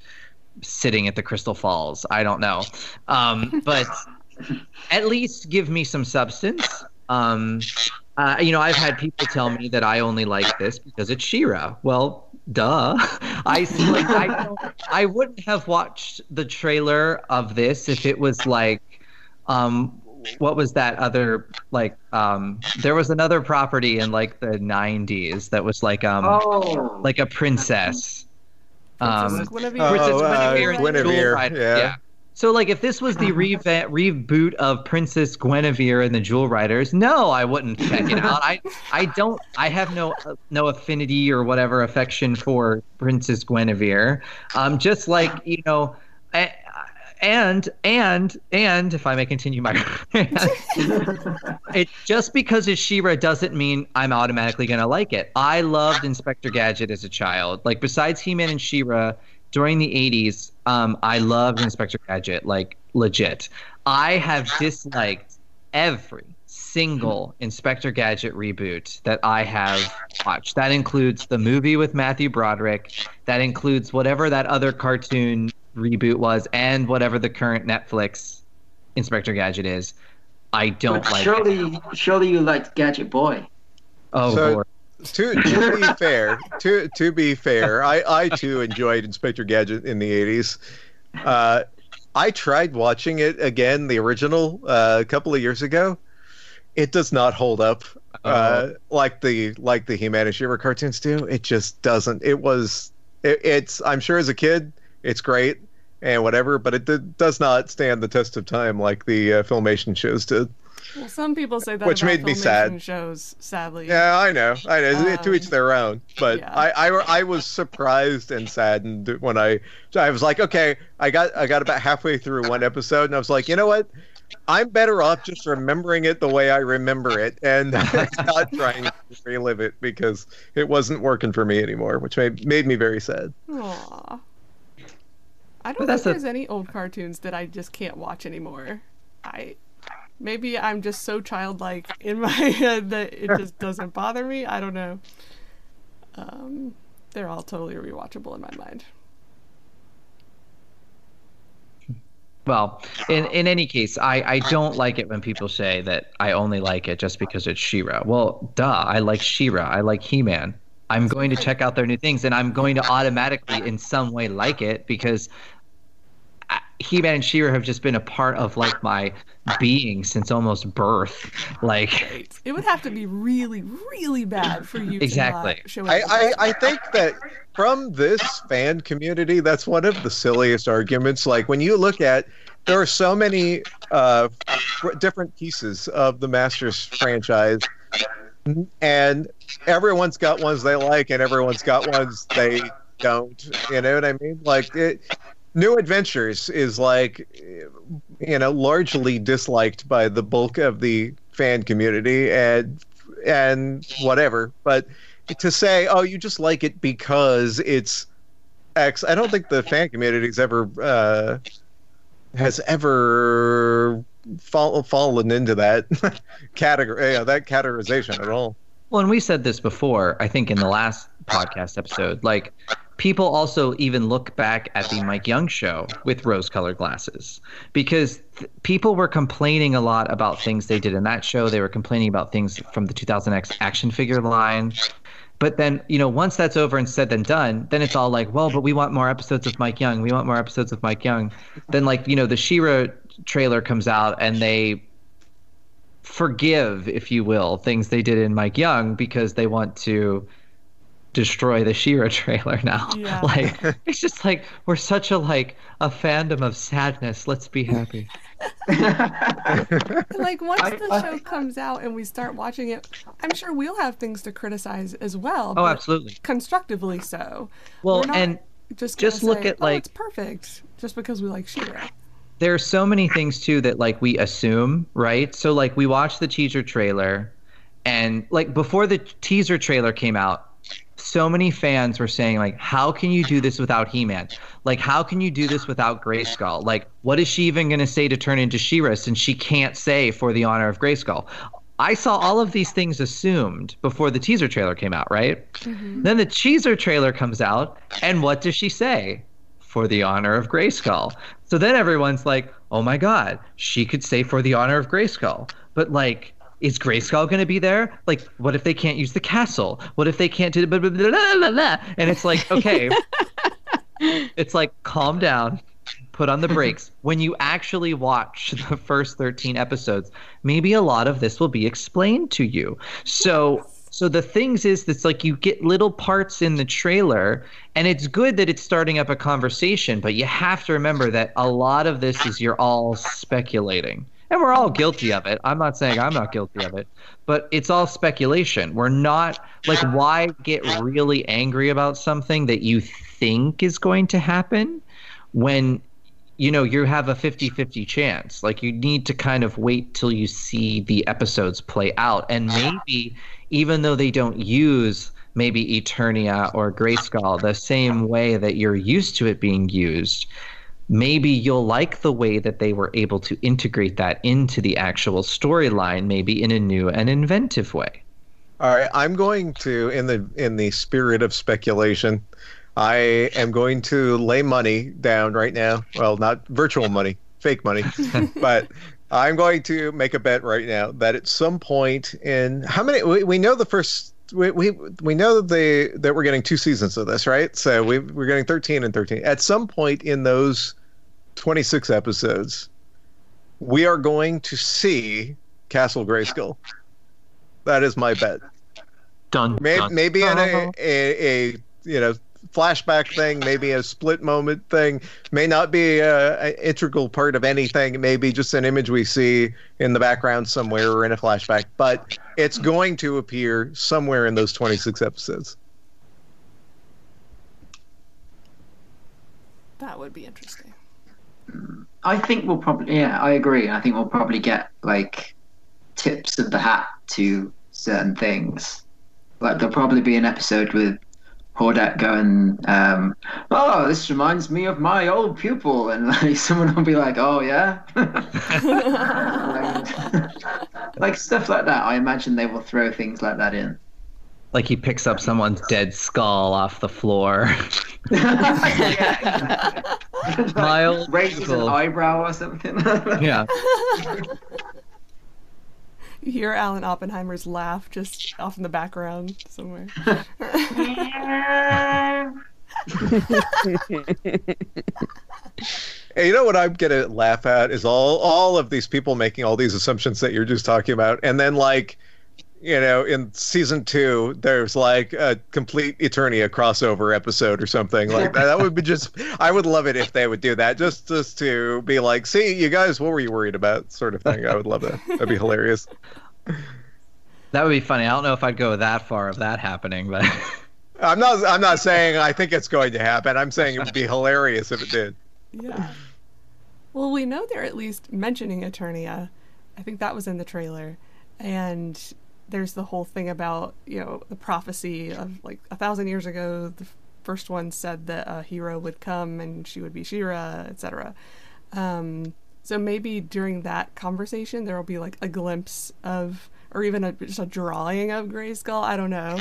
sitting at the Crystal Falls. I don't know. Um, but at least give me some substance. Um, uh, you know, I've had people tell me that I only like this because it's She-Ra. Well, duh. I like I I wouldn't have watched the trailer of this if it was like um what was that other like um there was another property in like the 90s that was like um Oh. like a princess um Princess Guinevere. Oh, uh, Guinevere and the Jewel Guinevere, Rider. yeah. So like if this was the reva- reboot of Princess Guinevere and the Jewel Riders, no, I wouldn't check it out. I I don't I have no no affinity or whatever affection for Princess Guinevere. Um just like, you know, I, and and and if I may continue my it just because it's She-Ra doesn't mean I'm automatically gonna like it. I loved Inspector Gadget as a child. Like besides He-Man and She-Ra during the 80s, um, I loved Inspector Gadget, like legit. I have disliked every single Inspector Gadget reboot that I have watched. That includes the movie with Matthew Broderick. That includes whatever that other cartoon reboot was, and whatever the current Netflix Inspector Gadget is. I don't But like it. surely, surely you liked Gadget Boy. Oh, So- Lord. To to be fair, to to be fair, I I too enjoyed Inspector Gadget in the '80s. Uh, I tried watching it again, the original, uh, a couple of years ago. It does not hold up uh, like the like the He-Man and She-Ra cartoons do. It just doesn't. It was. It, it's. I'm sure as a kid, it's great and whatever, but it d- does not stand the test of time like the uh, Filmation shows did. Well, some people say that Which about made me sad. shows, sadly. Yeah, I know. I know. to each Um, their own. But yeah. I, I, I was surprised and saddened when I, I was like, okay, I got, I got about halfway through one episode, and I was like, you know what? I'm better off just remembering it the way I remember it, and not trying to relive it because it wasn't working for me anymore, which made made me very sad. Aw. I don't think that's a- there's any old cartoons that I just can't watch anymore. I maybe I'm just so childlike in my head that it just doesn't bother me. I don't know. Um, they're all totally rewatchable in my mind. Well, in, in any case, I, I don't like it when people say that I only like it just because it's She-Ra. Well, duh, I like She-Ra. I like He Man. I'm going to check out their new things, and I'm going to automatically, in some way, like it because He Man and She-Ra have just been a part of like my being since almost birth. Like, It would have to be really, really bad for you Exactly. to not show it. I, I, I think that from this fan community, that's one of the silliest arguments. Like when you look at, there are so many uh, different pieces of the Masters franchise, and everyone's got ones they like, and everyone's got ones they don't. You know what I mean? Like it, New Adventures is like, you know, largely disliked by the bulk of the fan community, and and whatever, but to say, oh, you just like it because it's X. I don't think the fan community's ever uh, has ever fall, fallen into that category, yeah, that categorization at all. Well, and we said this before, I think in the last podcast episode. Like, people also even look back at the Mike Young show with rose colored glasses because th- people were complaining a lot about things they did in that show. They were complaining about things from the 2000X action figure line. But then, you know, once that's over and said and done, then it's all like, well, but we want more episodes of Mike Young. We want more episodes of Mike Young. Then, like, you know, the She-Ra trailer comes out and they forgive, if you will, things they did in Mike Young because they want to destroy the She-Ra trailer now. Yeah. Like it's just like we're such a like a fandom of sadness. Let's be happy. like once I- the I- show comes out and we start watching it, I'm sure we'll have things to criticize as well. Oh, absolutely. Constructively so. Well, and just just look say, at, "Oh, like- it's perfect just because we like She-Ra. there are so many things too that like we assume, right? So like we watched the teaser trailer and like before the teaser trailer came out, so many fans were saying like how can you do this without he-man? Like how can you do this without grayskull? Like what is she even going to say to turn into she-ra since she can't say for the honor of grayskull? I saw all of these things assumed before the teaser trailer came out right? Mm-hmm. then the teaser trailer comes out and what does she say? For the honor of grayskull. So then everyone's like oh my god she could say for the honor of grayskull. But like is Grayskull going to be there? Like, what if they can't use the castle? What if they can't do blah, blah, blah, blah, blah, blah? And it's like, okay, it's like, calm down, put on the brakes. When you actually watch the first 13 episodes, maybe a lot of this will be explained to you. So, so the things is that's like you get little parts in the trailer, and it's good that it's starting up a conversation, but you have to remember that a lot of this is you're all speculating and we're all guilty of it. I'm not saying I'm not guilty of it, but it's all speculation. We're not like why get really angry about something that you think is going to happen when you know you have a 50-50 chance. Like you need to kind of wait till you see the episodes play out and maybe even though they don't use maybe Eternia or Grayskull the same way that you're used to it being used, maybe you'll like the way that they were able to integrate that into the actual storyline maybe in a new and inventive way All right, I'm going to in the in the spirit of speculation, I am going to lay money down right now. Well, not virtual money, fake money, but I'm going to make a bet right now that at some point in how many we, we know the first we, we we know that they that we're getting two seasons of this, right? So we we're getting 13 and 13. At some point in those 26 episodes, we are going to see Castle Grayskull. That is my bet. Done. Maybe, done. maybe in a, uh-huh. a, a you know flashback thing, maybe a split moment thing. May not be a, a integral part of anything. Maybe just an image we see in the background somewhere or in a flashback. But it's going to appear somewhere in those 26 episodes. That would be interesting. I think we'll probably, yeah, I agree. I think we'll probably get like tips of the hat to certain things. Like there'll probably be an episode with Hordak going, um, "Oh, this reminds me of my old pupil," and like someone will be like, "Oh yeah," like stuff like that. I imagine they will throw things like that in. Like he picks up someone's dead skull off the floor my old Raises an eyebrow or something. yeah You hear Alan Oppenheimer's laugh just off in the background somewhere. And you know what I'm gonna laugh at is all all of these people making all these assumptions that you're just talking about, and then like, you know, in season two, there's like a complete Eternia crossover episode or something like that. That would be just. I would love it if they would do that, just just to be like, see, you guys, what were you worried about, sort of thing. I would love that. That'd be hilarious. that would be funny i don't know if i'd go that far of that happening but I'm not. I'm not saying I think it's going to happen. I'm saying it would be hilarious if it did. Yeah. Well, we know they're at least mentioning Eternia. I think that was in the trailer. And there's the whole thing about, you know, the prophecy of like a thousand years ago, the first one said that a hero would come and she would be She-Ra, etc. Um, so maybe during that conversation, there will be like a glimpse of, or even a, just a drawing of Grayskull. I don't know.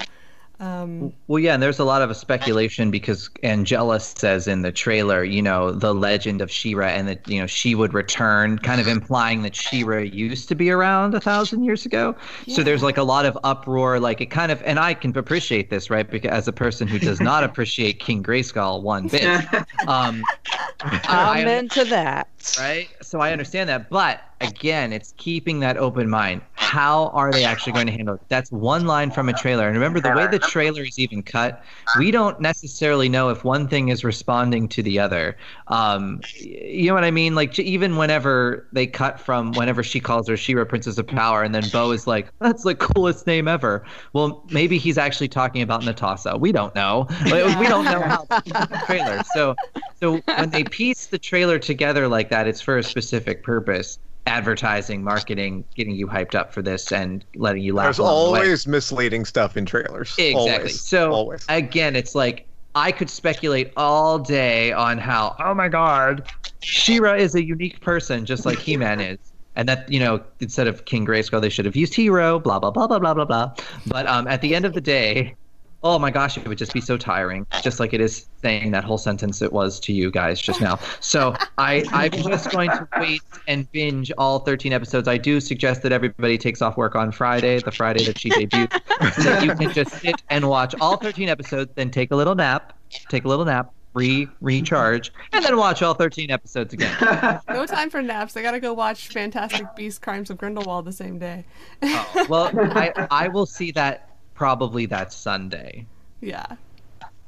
Um, Well, yeah, and there's a lot of speculation because Angela says in the trailer, you know, the legend of She-Ra, and that you know she would return, kind of implying that She-Ra used to be around a thousand years ago. So there's like a lot of uproar, like it kind of, and I can appreciate this, right? Because as a person who does not appreciate King Grayskull one bit, um, I'm into that. right? So I understand that, but again, it's keeping that open mind. How are they actually going to handle it? That's one line from a trailer. And remember, the way the trailer is even cut, we don't necessarily know if one thing is responding to the other. Um, you know what I mean? Like, even whenever they cut from whenever she calls her She-Ra Princess of Power, and then Bow is like, that's the coolest name ever. Well, maybe he's actually talking about Netossa. We don't know. We don't know how the trailer. So, so when they piece the trailer together like that, it's for a specific purpose. Advertising, marketing, getting you hyped up for this and letting you laugh. There's along the always misleading stuff in trailers. Exactly. Always. So Always. again, it's like I could speculate all day on how, oh my god, She-Ra is a unique person, just like He Man is. And that, you know, instead of King Grayskull, they should have used Hero, blah, blah, blah, blah, blah, blah, blah. But um, at the end of the day, oh my gosh, it would just be so tiring, just like it is saying that whole sentence it was to you guys just now. So I, I'm just going to wait and binge all 13 episodes. I do suggest that everybody takes off work on Friday, the Friday that she debuted, so that you can just sit and watch all 13 episodes, then take a little nap, take a little nap, re recharge, and then watch all 13 episodes again. No time for naps. I gotta go watch Fantastic Beasts: Crimes of Grindelwald the same day. Oh, well, I, I will see that probably that Sunday. Yeah.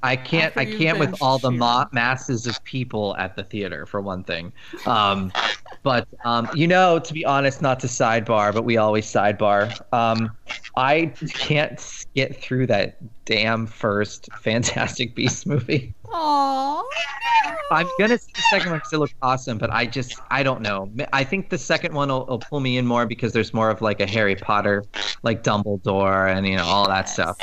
I can't. After I can't with all the ma- masses of people at the theater, for one thing. Um, but um, you know, to be honest, not to sidebar, but we always sidebar. Um, I can't get through that damn first Fantastic Beasts movie. Aww. I'm gonna see the second one because it looks awesome, but I just I don't know. I think the second one will, will pull me in more because there's more of like a Harry Potter, like Dumbledore, and you know all that stuff.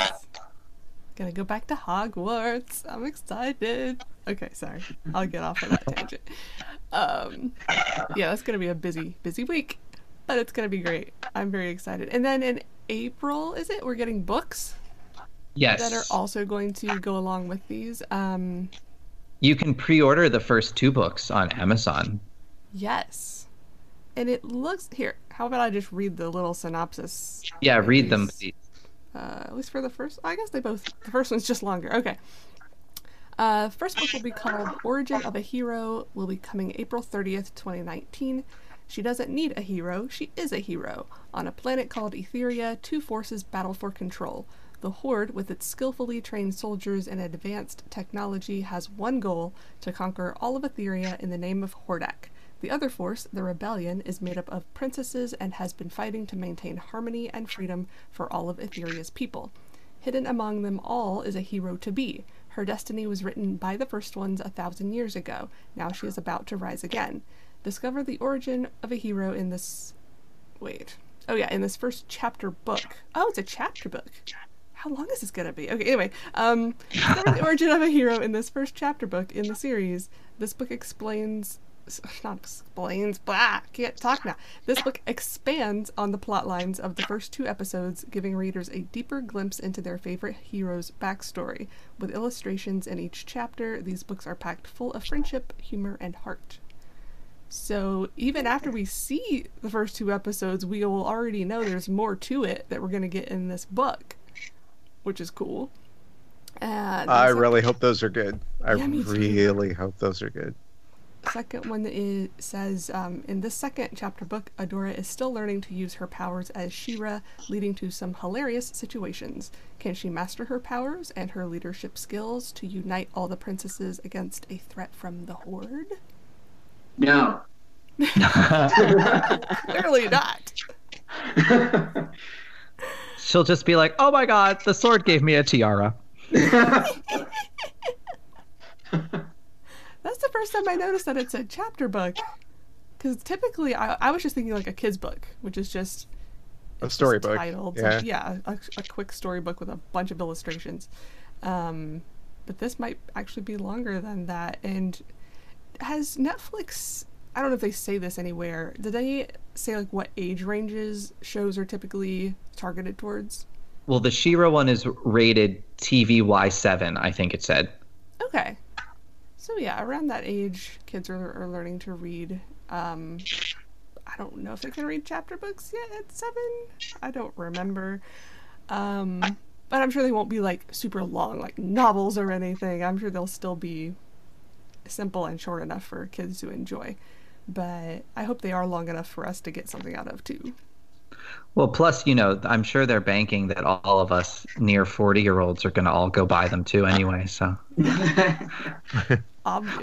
Gonna go back to Hogwarts. I'm excited. Okay, sorry. I'll get off of that tangent. Um, yeah, that's gonna be a busy, busy week, but it's gonna be great. I'm very excited. And then in April, is it? We're getting books Yes. that are also going to go along with these. Um, You can pre-order the first two books on Amazon. yes. And it looks here. How about I just read the little synopsis? Yeah, read them, please. Uh, at least for the first. I guess they both. The first one's just longer. Okay. Uh, first book will be called Origin of a Hero. Will be coming April 30th, 2019. She doesn't need a hero. She is a hero. On a planet called Etheria, two forces battle for control. The Horde, with its skillfully trained soldiers and advanced technology, has one goal to conquer all of Etheria in the name of Hordak. The other force, the Rebellion, is made up of princesses and has been fighting to maintain harmony and freedom for all of Etheria's people. Hidden among them all is a hero to be. Her destiny was written by the first ones a thousand years ago. Now she is about to rise again. Discover the origin of a hero in this. Wait. Oh, yeah, in this first chapter book. Oh, it's a chapter book. How long is this gonna be? Okay, anyway, um, the origin of a hero in this first chapter book in the series. This book explains not explains, blah, can't talk now. This book expands on the plot lines of the first two episodes, giving readers a deeper glimpse into their favorite hero's backstory. With illustrations in each chapter, these books are packed full of friendship, humor, and heart. So even after we see the first two episodes, we will already know there's more to it that we're going to get in this book, which is cool. And I the sec- really hope those are good. I Yeah, me too. really hope those are good. second one is, says um, in this second chapter book, Adora is still learning to use her powers as She-Ra, leading to some hilarious situations. Can she master her powers and her leadership skills to unite all the princesses against a threat from the Horde? No. Clearly not. She'll just be like, "Oh my god, the sword gave me a tiara." That's the first time I noticed that it's a chapter book. Because typically, I, I was just thinking like a kid's book, which is just A it's just storybook. titled. Yeah. Like, yeah, a, a quick storybook with a bunch of illustrations. Um, but this might actually be longer than that. And has Netflix? I don't know if they say this anywhere. Did they say like what age ranges shows are typically targeted towards? Well, the She-Ra one is rated TVY seven, I think it said. Okay. So yeah, around that age, kids are, are learning to read. Um, I don't know if they can read chapter books yet at seven. I don't remember. Um, but I'm sure they won't be like super long, like novels or anything. I'm sure they'll still be simple and short enough for kids to enjoy. But I hope they are long enough for us to get something out of too. Well, plus, you know, I'm sure they're banking that all of us near 40 year olds are going to all go buy them too anyway. So,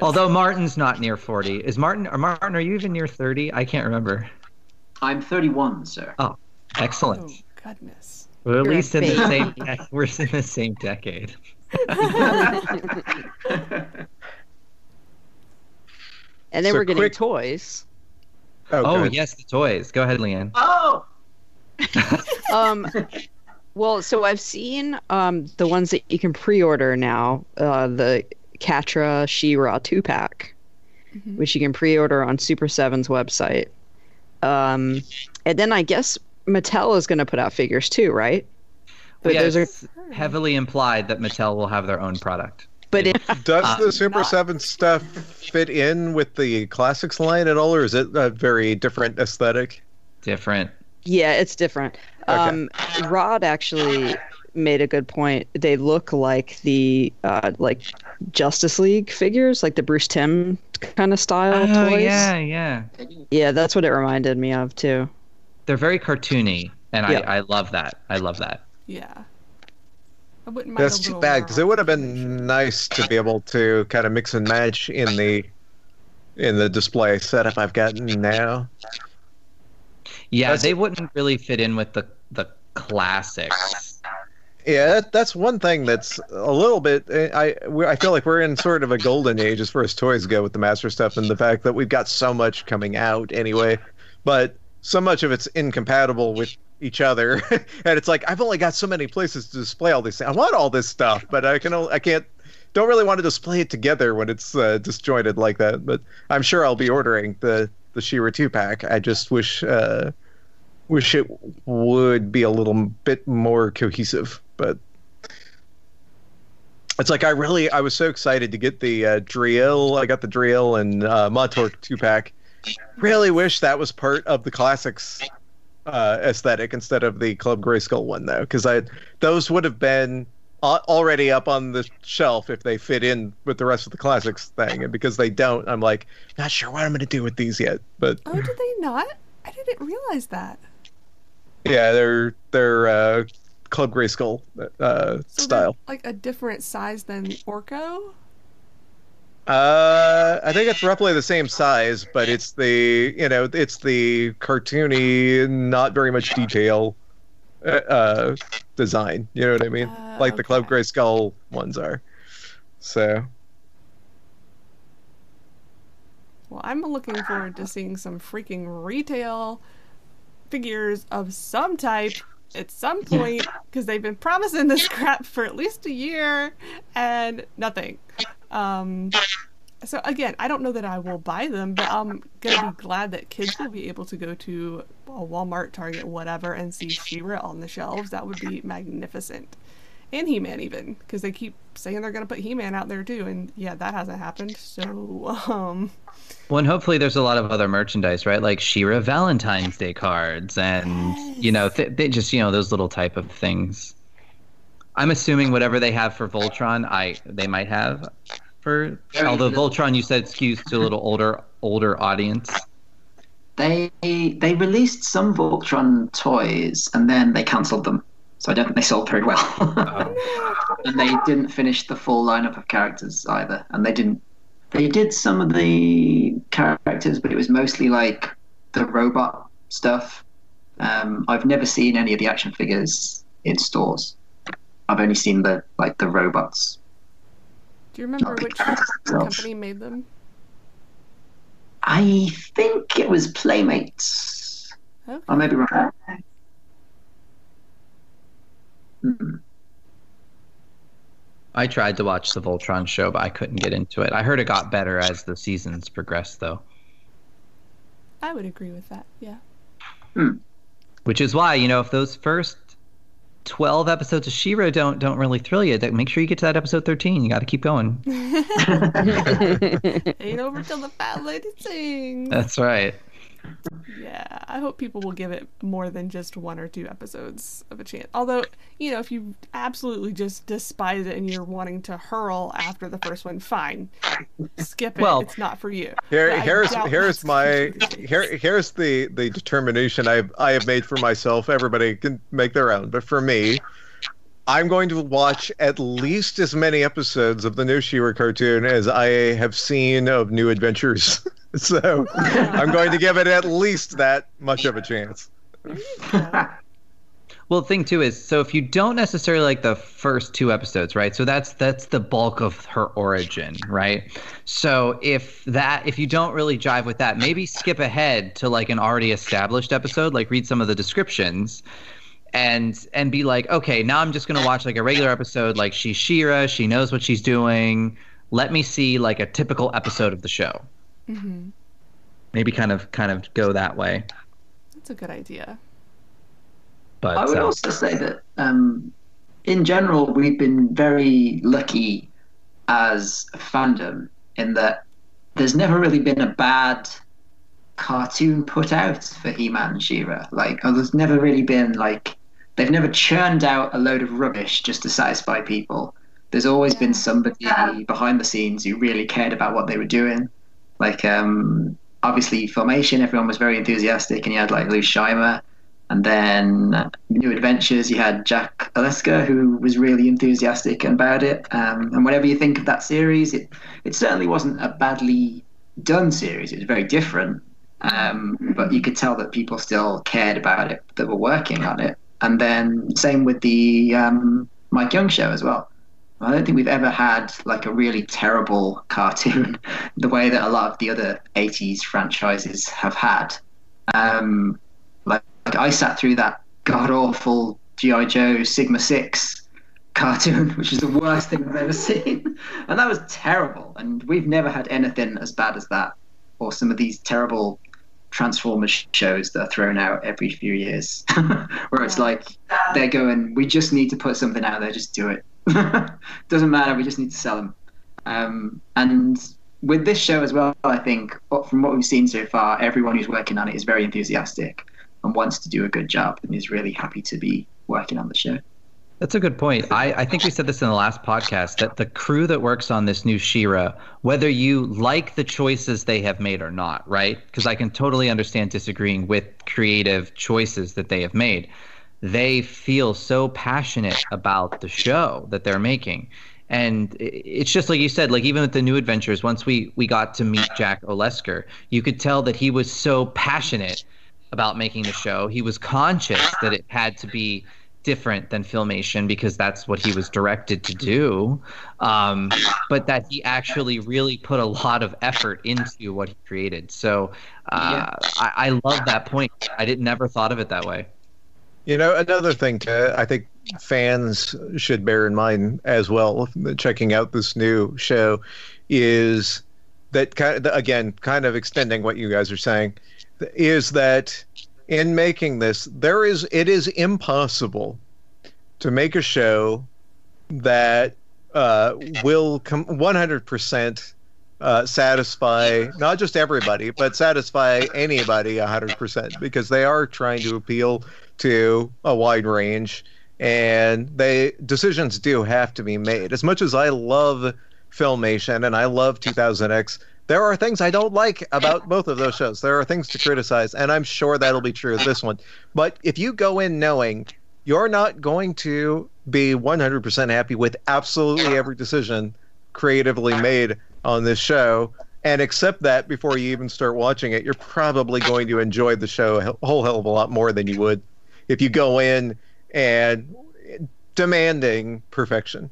although Martin's not near 40, is Martin? Or Martin, are you even near 30? I can't remember. I'm 31, sir. Oh, excellent. Oh goodness. We're at You're a least in the same. baby. dec- We're in the same decade. And then So we're getting quick- toys. Oh, Oh, yes, the toys. Go ahead, Leanne. Oh, um well so i've seen um the ones that you can pre-order now uh the Catra She-Ra 2-pack which you can pre-order on Super7's website um and then i guess mattel is going to put out figures too right but yeah, those are it's heavily implied that Mattel will have their own product. But it, Does Uh, the Super7 stuff fit in with the classics line at all, or is it a very different aesthetic? Different. yeah it's different um rod actually made a good point they look like the uh like justice league figures like the bruce timm kind of style Oh, toys yeah, yeah. Yeah, that's what it reminded me of too. They're very cartoony, and Yep. I, I love that. I love that. Yeah. I wouldn't mind That's a too bad because it would have been nice to be able to kind of mix and match in the in the display setup I've gotten now. Yeah, That's- they wouldn't really fit in with the the classics. Yeah, that, that's one thing that's a little bit. Eh, I we- I feel like we're in sort of a golden age as far as toys go with the master stuff, and the fact that we've got so much coming out anyway, but so much of it's incompatible with each other, and it's like I've only got so many places to display all these things. I want all this stuff, but I can i can't Don't really want to display it together when it's uh, disjointed like that. But I'm sure I'll be ordering the the She-Ra two pack. I just wish. Uh, wish it would be a little bit more cohesive but it's like i really i was so excited to get the uh, drill i got the drill and uh, Montauk two pack really wish that was part of the classics uh, aesthetic instead of the club grayskull one though because i those would have been al- already up on the shelf if they fit in with the rest of the classics thing and because they don't i'm like not sure what i'm going to do with these yet but Oh, did they not? I didn't realize that. Yeah, they're they're uh, Club Grayskull uh, So style. Like a different size than Orko? Uh, I think it's roughly the same size, but it's the you know it's the cartoony, not very much detail uh, uh, design. You know what I mean? Uh, like the Club Grayskull ones are. So Well, I'm looking forward to seeing some freaking retail figures of some type at some point because they've been promising this crap for at least a year and nothing. Um, so again, I don't know that I will buy them, but I'm gonna be glad that kids will be able to go to a Walmart, Target, whatever, and see She-Ra on the shelves. That would be magnificent. And He-Man even, because they keep saying they're gonna put He-Man out there too, and yeah, that hasn't happened. So um, Well, and hopefully there's a lot of other merchandise, right? Like She-Ra Valentine's Day cards, and you know, th- they just you know those little type of things. I'm assuming whatever they have for Voltron, I they might have for. Very although. Voltron, you said skews to a little older older audience. They they released some Voltron toys and then they cancelled them. So I don't think they sold very well. and they didn't finish the full lineup of characters either. And they didn't. They did some of the characters, but it was mostly like the robot stuff. Um, I've never seen any of the action figures in stores. I've only seen the like the robots. do you remember which company made them? I think it was Playmates. Okay. I may be wrong. Hmm. I tried to watch the Voltron show, but I couldn't get into it. I heard it got better as the seasons progressed, though. I would agree with that. Yeah. Which is why, you know, if those first twelve episodes of Shiro don't don't really thrill you, that make sure you get to that episode thirteen. You got to keep going. Ain't over till the fat lady sings. That's right. Yeah, I hope people will give it more than just one or two episodes of a chance. Although, you know, if you absolutely just despise it and you're wanting to hurl after the first one, fine. Skip it. Well, it's not for you. Here, here's here's my here here's the the determination I've I have made for myself. Everybody can make their own, but for me, I'm going to watch at least as many episodes of the new She-Ra cartoon as I have seen of New Adventures. so I'm going to give it at least that much of a chance. Well, the thing too is, so if you don't necessarily like the first two episodes, right? So that's that's the bulk of her origin, right? So if that if you don't really jive with that, maybe skip ahead to like an already established episode, like read some of the descriptions and and be like, okay, now I'm just gonna watch like a regular episode, like she's She-Ra, she knows what she's doing. Let me see like a typical episode of the show. Mm-hmm. Maybe kind of kind of go that way. That's a good idea. But I would uh, also say that, um, in general, we've been very lucky as a fandom in that there's never really been a bad cartoon put out for He-Man and She-Ra. Like, or there's never really been like they've never churned out a load of rubbish just to satisfy people. There's always been somebody behind the scenes who really cared about what they were doing. Like, um, obviously, Filmation, everyone was very enthusiastic, and you had like Lou Scheimer. And then New Adventures, you had Jack Olesker, who was really enthusiastic about it. Um, and whatever you think of that series, it, it certainly wasn't a badly done series. It was very different. Um, but you could tell that people still cared about it, that were working on it. And then same with the um, Mike Young show as well. I don't think we've ever had like a really terrible cartoon the way that a lot of the other 80s franchises have had. Um, like, like I sat through that god awful G.I. Joe Sigma 6 cartoon, which is the worst thing I've ever seen. And that was terrible. And we've never had anything as bad as that, or some of these terrible Transformers shows that are thrown out every few years, where it's like they're going, we just need to put something out there, just do it. Doesn't matter, we just need to sell them. Um, and with this show as well, I think from what we've seen so far, everyone who's working on it is very enthusiastic and wants to do a good job and is really happy to be working on the show. That's a good point. I, I think we said this in the last podcast that the crew that works on this new She-Ra, whether you like the choices they have made or not, right? Because I can totally understand disagreeing with creative choices that they have made. They feel so passionate about the show that they're making. And it's just like you said, like even with the new adventures, once we we got to meet Jack Olesker, you could tell that he was so passionate about making the show. He was conscious that it had to be different than filmation because that's what he was directed to do. Um, but that he actually really put a lot of effort into what he created. So uh, I, I love that point. I didn't never thought of it that way You know, another thing to I think fans should bear in mind as well, checking out this new show, is that kind of, again, kind of extending what you guys are saying, is that in making this, there is it is impossible to make a show that uh, will com- 100% uh, satisfy not just everybody, but satisfy anybody 100% because they are trying to appeal to a wide range and they decisions do have to be made. As much as I love Filmation and I love 2000X, there are things I don't like about both of those shows. There are things to criticize, and I'm sure that'll be true of this one. But if you go in knowing you're not going to be 100% happy with absolutely every decision creatively made on this show and accept that before you even start watching it, you're probably going to enjoy the show a whole hell of a lot more than you would if you go in and demanding perfection.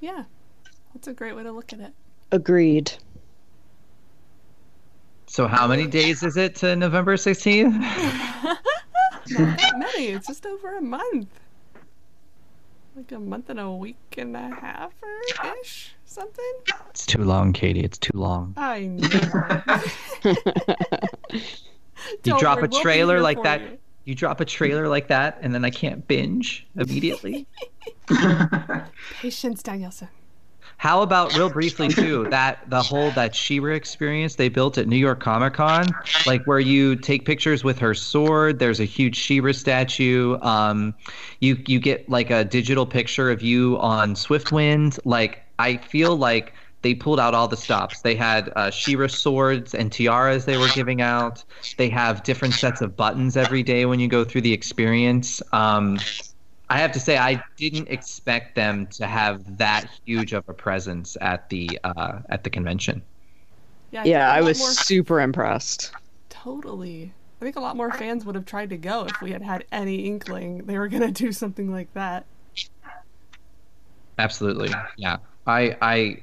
Yeah, that's a great way to look at it. Agreed. so how many days is it to november 16th Not that many. It's just over a month. Like a month and a week and a half or ish, something. it's too long katie it's too long I know. you Don't drop worry, a we'll trailer like that you. You drop a trailer like that and then i can't binge immediately Patience, Daniel-san. How about real briefly too that the whole that She-Ra experience they built at New York Comic Con, like where you take pictures with her sword. There's a huge She-Ra statue. Um, you you get like a digital picture of you on Swiftwind. Like I feel like they pulled out all the stops. They had uh, She-Ra swords and tiaras they were giving out. They have different sets of buttons every day when you go through the experience. Um, I have to say, I didn't expect them to have that huge of a presence at the uh, at the convention. Yeah, Yeah, think a I lot was more- super impressed. Totally. I think a lot more fans would have tried to go if we had had any inkling they were going to do something like that. Absolutely. Yeah. I I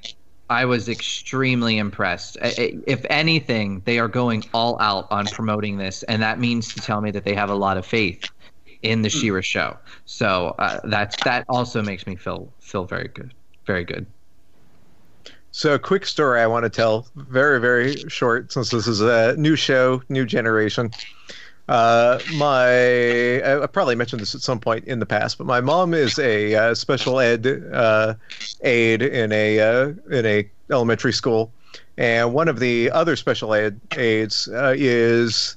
I was extremely impressed. If anything, they are going all out on promoting this, and that means to tell me that they have a lot of faith in the She-Ra show. So uh, that's that also makes me feel feel very good, very good. So, a quick story I want to tell, very, very short, since this is a new show, new generation. Uh, my, I probably mentioned this at some point in the past, but my mom is a uh, special ed uh, aide in a uh, in a elementary school, and one of the other special ed aides uh, is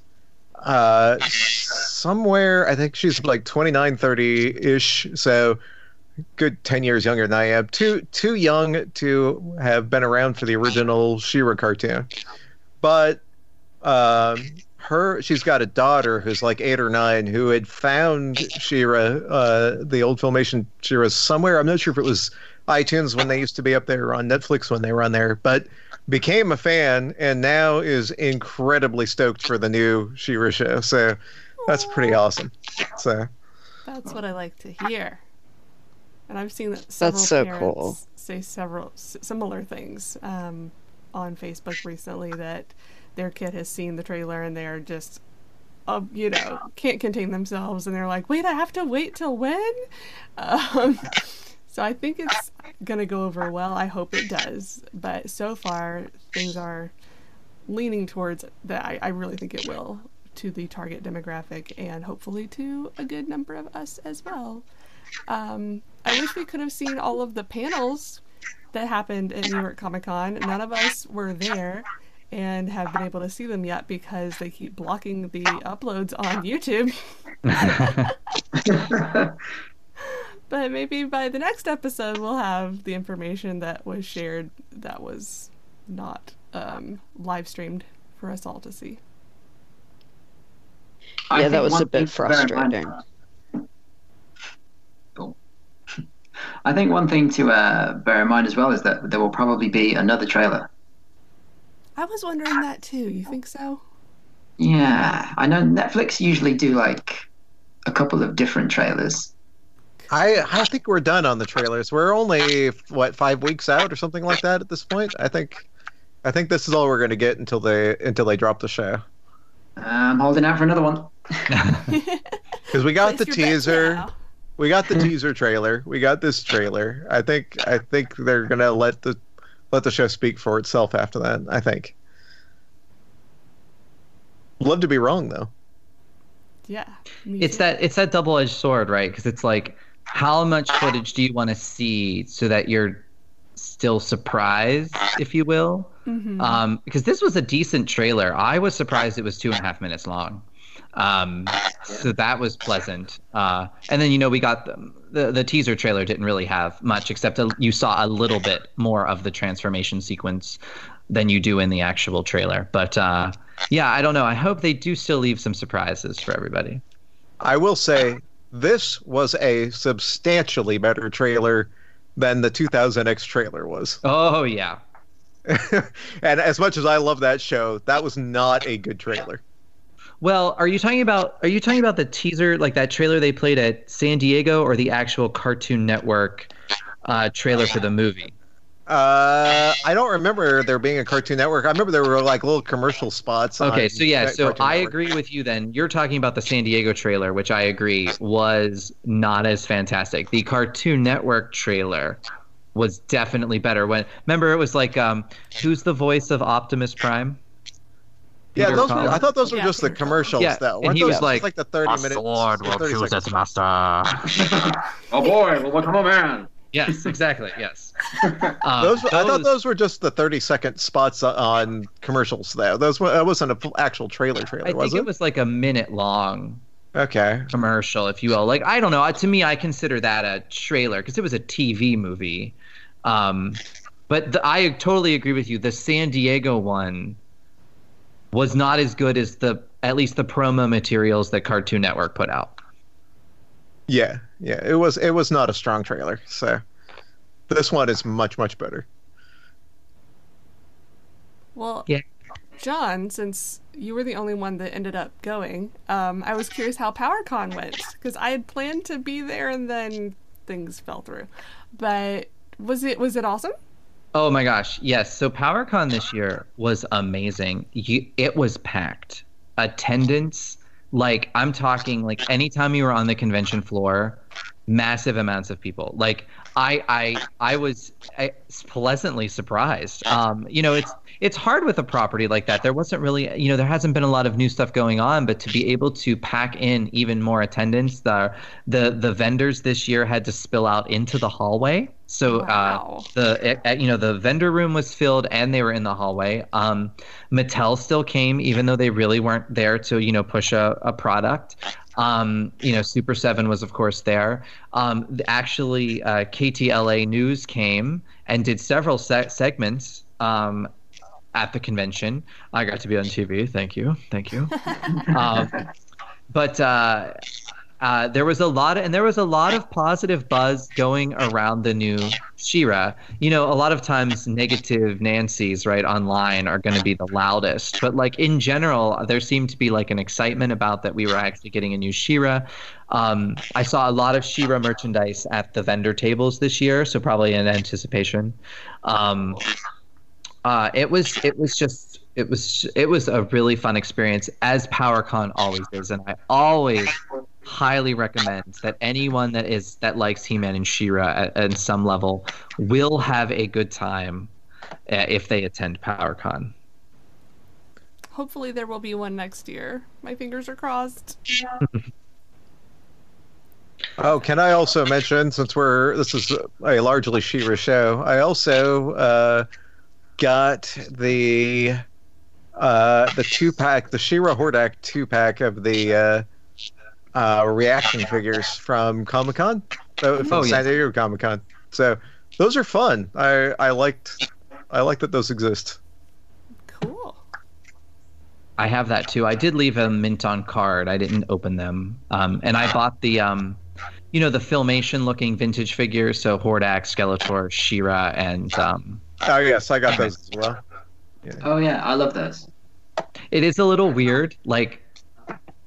uh, somewhere. I think she's like 29, 30 ish. So good 10 years younger than I am. Too too young to have been around for the original She-Ra cartoon. But um, her she's got a daughter who's like 8 or 9 who had found She-Ra uh, the old filmation She-Ra somewhere. I'm not sure if it was iTunes when they used to be up there or on Netflix when they were on there, but became a fan and now is incredibly stoked for the new She-Ra show. So that's pretty awesome. So That's what I like to hear. And I've seen that several That's so parents cool. say several s- similar things um, on Facebook recently that their kid has seen the trailer and they're just, uh, you know, can't contain themselves and they're like, "Wait, I have to wait till when?" Um, so I think it's gonna go over well. I hope it does. But so far, things are leaning towards that. I, I really think it will to the target demographic and hopefully to a good number of us as well. Um, I wish we could have seen all of the panels that happened at New York Comic Con. None of us were there and have been able to see them yet because they keep blocking the uploads on YouTube. but maybe by the next episode, we'll have the information that was shared that was not um, live streamed for us all to see. I yeah, that was a bit thing to bear in mind- frustrating. Cool. I think one thing to uh, bear in mind as well is that there will probably be another trailer. I was wondering that too. You think so? Yeah, I know Netflix usually do like a couple of different trailers. I I think we're done on the trailers. We're only what five weeks out or something like that at this point. I think I think this is all we're going to get until they until they drop the show. I'm holding out for another one. Because we got the Place your teaser, we got the teaser trailer, we got this trailer. I think I think they're gonna let the let the show speak for itself after that. I think. Love to be wrong though. Yeah. It's too. that it's that double edged sword, right? Because it's like, how much footage do you want to see so that you're still surprised, if you will? Mhm. Um, because this was a decent trailer. I was surprised it was two and a half minutes long. Um, so that was pleasant. Uh, and then you know we got the, the the teaser trailer didn't really have much except a, you saw a little bit more of the transformation sequence than you do in the actual trailer. But uh, yeah, I don't know. I hope they do still leave some surprises for everybody. I will say this was a substantially better trailer than the 2000X trailer was. Oh yeah, and as much as I love that show, that was not a good trailer. Well, are you talking about are you talking about the teaser like that trailer they played at San Diego or the actual Cartoon Network uh, trailer for the movie? Uh, I don't remember there being a Cartoon Network. I remember there were like little commercial spots. Okay, so yeah, so Cartoon I Network. agree with you then. You're talking about the San Diego trailer, which I agree was not as fantastic. The Cartoon Network trailer was definitely better. When remember it was like um who's the voice of Optimus Prime? Yeah, those were, I thought those were Yeah, just the commercials, Yeah, though. and Weren't he those was like, like the thirty minutes. or 30 seconds? master. Oh boy, we'll become a man. yes, exactly. Yes. Um, Those, I thought those were just the thirty second spots on commercials, though. Those were, that wasn't an actual trailer trailer, I was think it? it was like a minute long Okay. commercial, if you will. Like I don't know. To me, I consider that a trailer because it was a TV movie. Um, but the, I totally agree with you. The San Diego one was not as good as the at least the promo materials that Cartoon Network put out. Yeah, yeah. It was it was not a strong trailer. So this one is much much better. Well, Yeah. Jon, since you were the only one that ended up going, um, I was curious how PowerCon went because I had planned to be there and then things fell through. But was it was it awesome? Oh my gosh, yes. So PowerCon this year was amazing. You, it was packed. Attendance, like I'm talking, like anytime you were on the convention floor, massive amounts of people. Like I, I, I was I, pleasantly surprised. Um, you know, it's it's hard with a property like that. There wasn't really, you know, there hasn't been a lot of new stuff going on, but to be able to pack in even more attendance, the the the vendors this year had to spill out into the hallway. So Wow. uh, the uh, you know the vendor room was filled and they were in the hallway. Um, Mattel still came even though they really weren't there to you know push a, a product. Um, you know Super7 was of course there. Um, actually, uh, KTLA News came and did several se- segments. Um, at the convention, I got to be on TV. Thank you, thank you. um, but uh, uh, there was a lot of, and there was a lot of positive buzz going around the new She-Ra. You know, a lot of times negative Nancy's right online are going to be the loudest, but like in general, there seemed to be like an excitement about that we were actually getting a new She-Ra. Um, I saw a lot of She-Ra merchandise at the vendor tables this year, so probably in anticipation. Um, uh, it was it was just it was it was a really fun experience as PowerCon always is, and I always highly recommend that anyone that is that likes He-Man and She-Ra at, at some level will have a good time uh, if they attend PowerCon. Hopefully, there will be one next year. My fingers are crossed. Oh, can I also mention, since we're this is a largely She-Ra show, I also uh, got the uh, the two pack, the She-Ra Hordak two pack of the uh, uh, reaction figures from Comic Con, uh, from Oh, San yes. Diego Comic Con. So those are fun. I I liked I like that those exist. Cool. I have that too. I did leave a mint on card. I didn't open them, um, and I bought the um, you know the filmation looking vintage figures. So Hordak, Skeletor, She-Ra, and um, Oh yes, I got those as well. Oh yeah, I love those. It is a little weird. Like,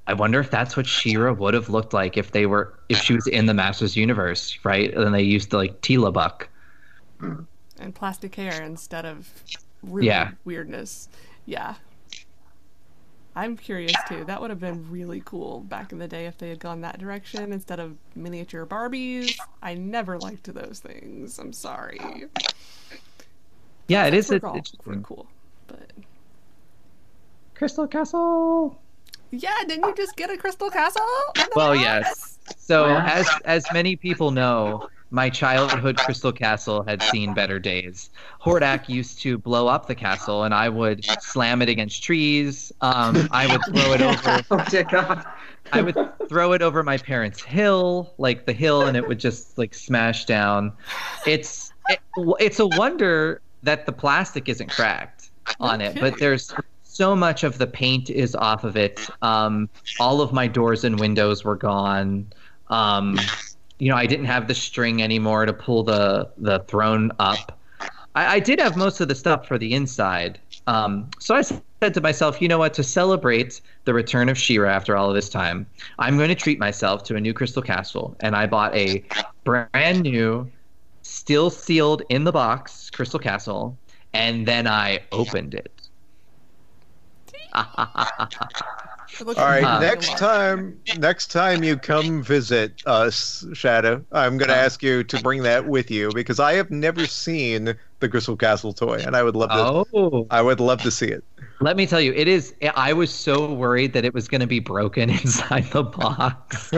I wonder if that's what She-Ra would have looked like if they were if she was in the Masters universe, right? And they used the like Teela Buck. Mm. And plastic hair instead of really Yeah. weirdness. Yeah. I'm curious too. That would have been really cool back in the day if they had gone that direction instead of miniature Barbies. I never liked those things. I'm sorry. Yeah, it is. It's, all- it's mm. cool, but Crystal Castle. yeah, didn't you just get a crystal castle? in Well, box? yes. So yeah? as as many people know, my childhood Crystal Castle had seen better days. Hordak used to blow up the castle, and I would slam it against trees. Um, I would throw it over. oh dear God. I would throw it over my parents' hill, like the hill, and it would just like smash down. It's it, it's a wonder that the plastic isn't cracked on it, but there's so much of the paint is off of it. Um, all of my doors and windows were gone. Um, you know, I didn't have the string anymore to pull the the throne up. I, I did have most of the stuff for the inside. Um, so I said to myself, you know what? To celebrate the return of She-Ra after all of this time, I'm going to treat myself to a new Crystal Castle, and I bought a brand new, still sealed in the box Crystal Castle, and then I opened it. It All right, Uh, next time, next time you come visit us, Shadow, I'm going to ask you to bring that with you because I have never seen the Crystal Castle toy, and I would love to. Oh. I would love to see it. Let me tell you, it is. I was so worried that it was going to be broken inside the box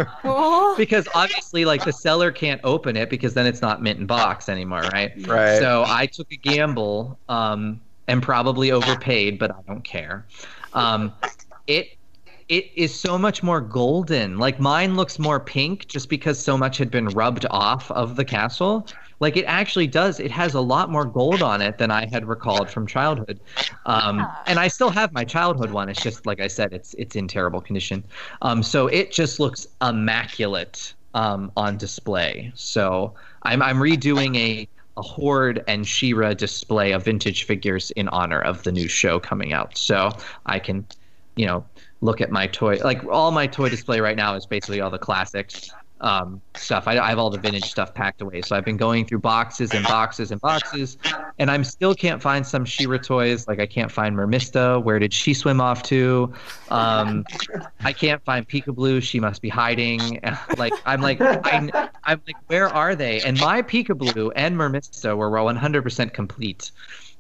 because obviously, like the seller can't open it because then it's not mint in box anymore, right? Right. So I took a gamble um, and probably overpaid, but I don't care. Um, it it is so much more golden. Like mine looks more pink just because so much had been rubbed off of the castle. Like it actually does. It has a lot more gold on it than I had recalled from childhood. Um, and I still have my childhood one. It's just like I said, it's it's in terrible condition. Um, so it just looks immaculate um, on display. So I'm I'm redoing a a Horde and She-Ra display of vintage figures in honor of the new show coming out. So I can, you know, look at my toy. Like all my toy display right now is basically all the classics um, stuff. I, I have all the vintage stuff packed away. So I've been going through boxes and boxes and boxes, and I'm still can't find some She-Ra toys. Like I can't find Mermista. Where did she swim off to? Um, I can't find Peekaboo. She must be hiding. Like I'm like I, I'm like where are they? And my Peekaboo and Mermista were 100% complete.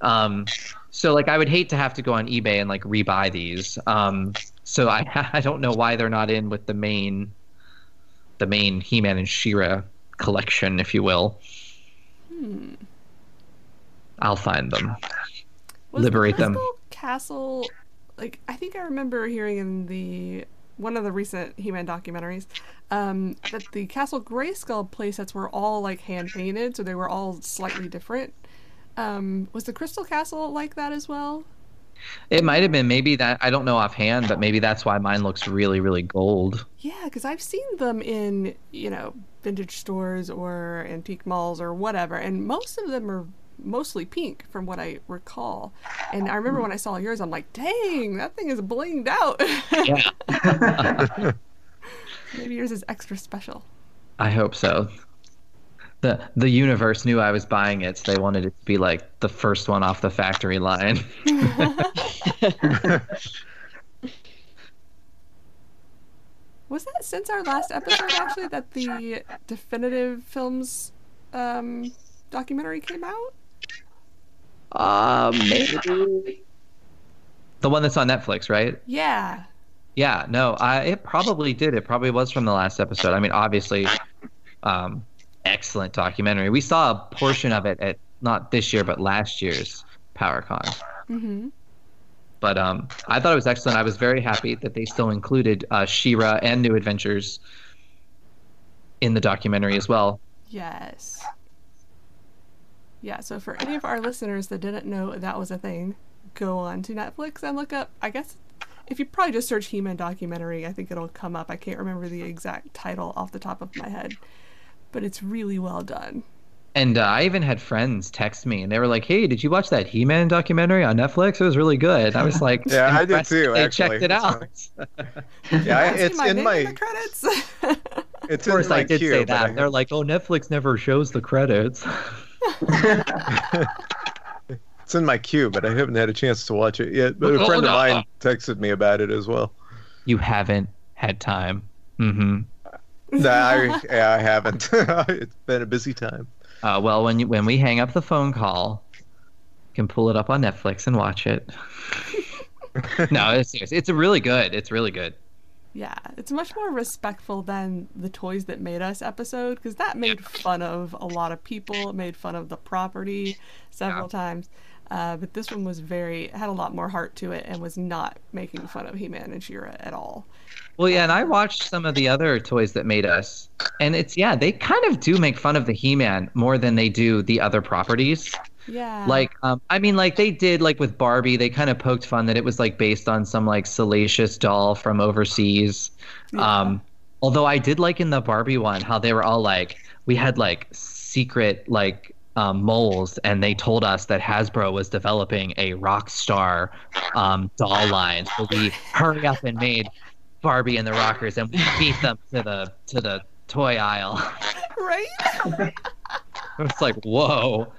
Um, so like I would hate to have to go on eBay and like rebuy these. Um, so I I don't know why they're not in with the main the main He-Man and She-Ra collection, if you will. Hmm. I'll find them. Was Liberate the them. Crystal Castle, like I think I remember hearing in the one of the recent He-Man documentaries, um, that the Castle Grayskull playsets were all like hand painted, so they were all slightly different. Um, was the Crystal Castle like that as well? It might have been maybe that I don't know offhand, but maybe that's why mine looks really, really gold. Yeah, because I've seen them in you know vintage stores or antique malls or whatever, and most of them are mostly pink from what I recall. And I remember when I saw yours, I'm like, dang, that thing is blinged out. Yeah. Maybe yours is extra special. I hope so. The the universe knew I was buying it, so they wanted it to be like the first one off the factory line. Was that since our last episode actually that the definitive films um, documentary came out? Uh, maybe. The one that's on Netflix, right? Yeah. Yeah, no, I it probably did. It probably was from the last episode. I mean, obviously, um, excellent documentary. We saw a portion of it at not this year, but last year's PowerCon. Mm-hmm. But um, I thought it was excellent. I was very happy that they still included uh, She-Ra and New Adventures in the documentary as well. Yes. Yeah, so for any of our listeners that didn't know that was a thing, go on to Netflix and look up, I guess, if you probably just search He Man documentary, I think it'll come up. I can't remember the exact title off the top of my head, but it's really well done. And uh, I even had friends text me, and they were like, "Hey, did you watch that He-Man documentary on Netflix? It was really good." I was like, Yeah, I did too, that They actually. checked it It's out. Yeah, it's my in my credits. it's of course, in my I did queue, say that. I- They're like, "Oh, Netflix never shows the credits." It's in my queue, but I haven't had a chance to watch it yet. But a Oh, friend no. of mine texted me about it as well. You haven't had time. Mm-hmm. No, I, yeah, I haven't. it's been a busy time. Uh, well, when you, when we hang up the phone call, you can pull it up on Netflix and watch it. no, it's serious. It's really good. It's really good. Yeah, it's much more respectful than the Toys That Made Us episode because that made fun of a lot of people. It made fun of the property several times. Uh, but this one was very had a lot more heart to it and was not making fun of He-Man and She-Ra at all. Well, yeah, and I watched some of the other toys that made us, and it's yeah, they kind of do make fun of the He-Man more than they do the other properties. Yeah. Like, um, I mean, like they did like with Barbie, they kind of poked fun that it was like based on some like salacious doll from overseas. Um, although I did like in the Barbie one how they were all like, we had like secret like um, moles, and they told us that Hasbro was developing a rock star um, doll line, so we hurry up and made Barbie and the Rockers, and we beat them to the to the toy aisle. right? it's like whoa.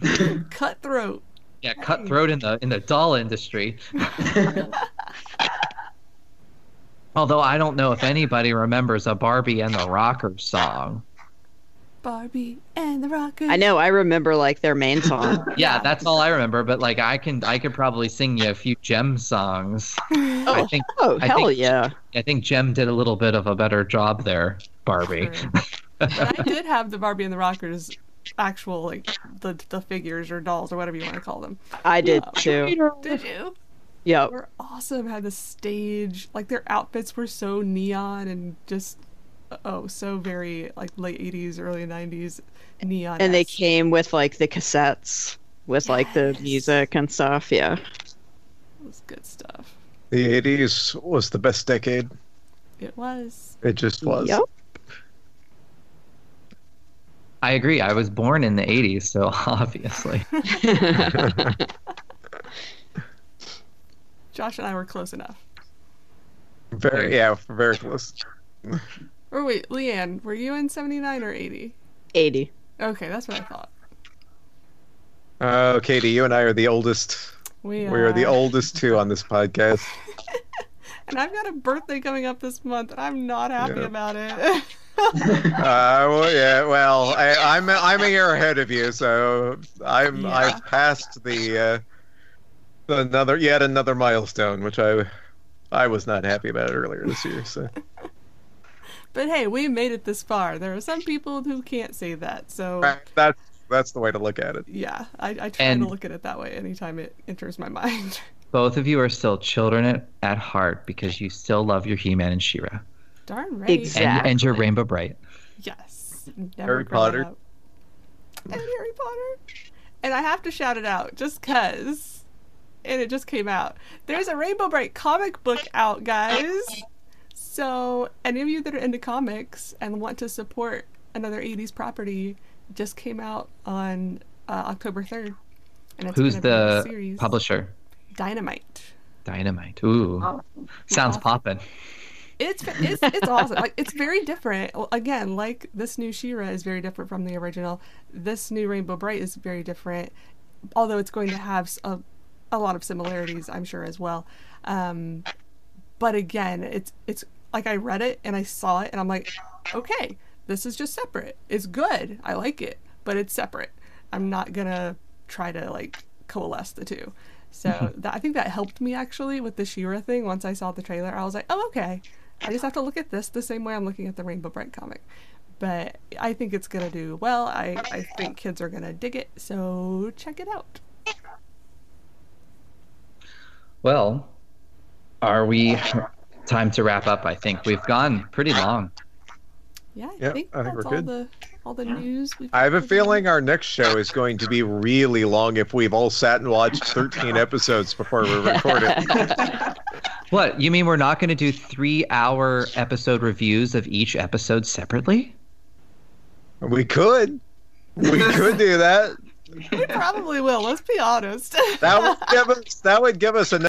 Cutthroat. Yeah, cutthroat in the in the doll industry. Although I don't know if anybody remembers a Barbie and the Rockers song. Barbie and the Rockers. I know. I remember like their main song. Yeah, that's all I remember. But like, I can I could probably sing you a few Jem songs. Oh, I think. oh, I hell think, yeah. I think Jem did a little bit of a better job there, Barbie. But I did have the Barbie and the Rockers actual like the the figures or dolls or whatever you want to call them. I did Um, too. Did you? Yep. They were awesome. Had the stage, like their outfits were so neon and just oh, so very like late eighties, early nineties neon. And they came with like the cassettes with like the music and stuff. Yeah. It was good stuff. The 80s was the best decade. It was. It just was. Yep. I agree. I was born in the 80s, so obviously. Josh and I were close enough. Very, yeah, very close. Or wait, Leanne, were you in 79 or 80? 80. Okay, that's what I thought. Uh, Katy, you and I are the oldest. We We are the oldest two on this podcast. And I've got a birthday coming up this month, and I'm not happy Yeah. about it. uh, well, yeah, well, I, I'm I'm a year ahead of you, so I'm Yeah. I've passed the uh, another yet another milestone, which I I was not happy about earlier this year. So but hey, we made it this far. There are some people who can't say that, so that's that's the way to look at it. yeah, I, I try And- to look at it that way anytime it enters my mind. Both of you are still children at, at heart because you still love your He-Man and She-Ra. Darn right. And, and your Rainbow Brite. Yes. Harry Potter. up. And Harry Potter. And I have to shout it out just cuz and it just came out. There's a Rainbow Brite comic book out, guys. So, any of you that are into comics and want to support another 80s property just came out on uh, October 3rd. And it's Who's gonna be a the series. publisher? Dynamite. Dynamite. Ooh. Sounds poppin'. It's it's it's awesome. Like it's very different. Well, Again, like this new She-Ra is very different from the original. This new Rainbow Brite is very different, although it's going to have a, a lot of similarities, I'm sure as well. Um, but again, it's it's like I read it and I saw it and I'm like, okay, this is just separate. It's good. I like it, but it's separate. I'm not gonna try to like coalesce the two. So mm-hmm. that, I think that helped me actually with the She-Ra thing. Once I saw the trailer, I was like, oh okay. I just have to look at this the same way I'm looking at the Rainbow Brite comic. But I think it's gonna do well. I, I think kids are gonna dig it. So check it out. Well, are we time to wrap up? I think we've gone pretty long. Yeah, I Yep, think I think that's we're all good. the all the news. We've I have a covered. feeling our next show is going to be really long if we've all sat and watched 13 episodes before we record it. What? You mean we're not going to do three hour episode reviews of each episode separately? We could. We could do that. We probably will. Let's be honest. That would give us that would give us enough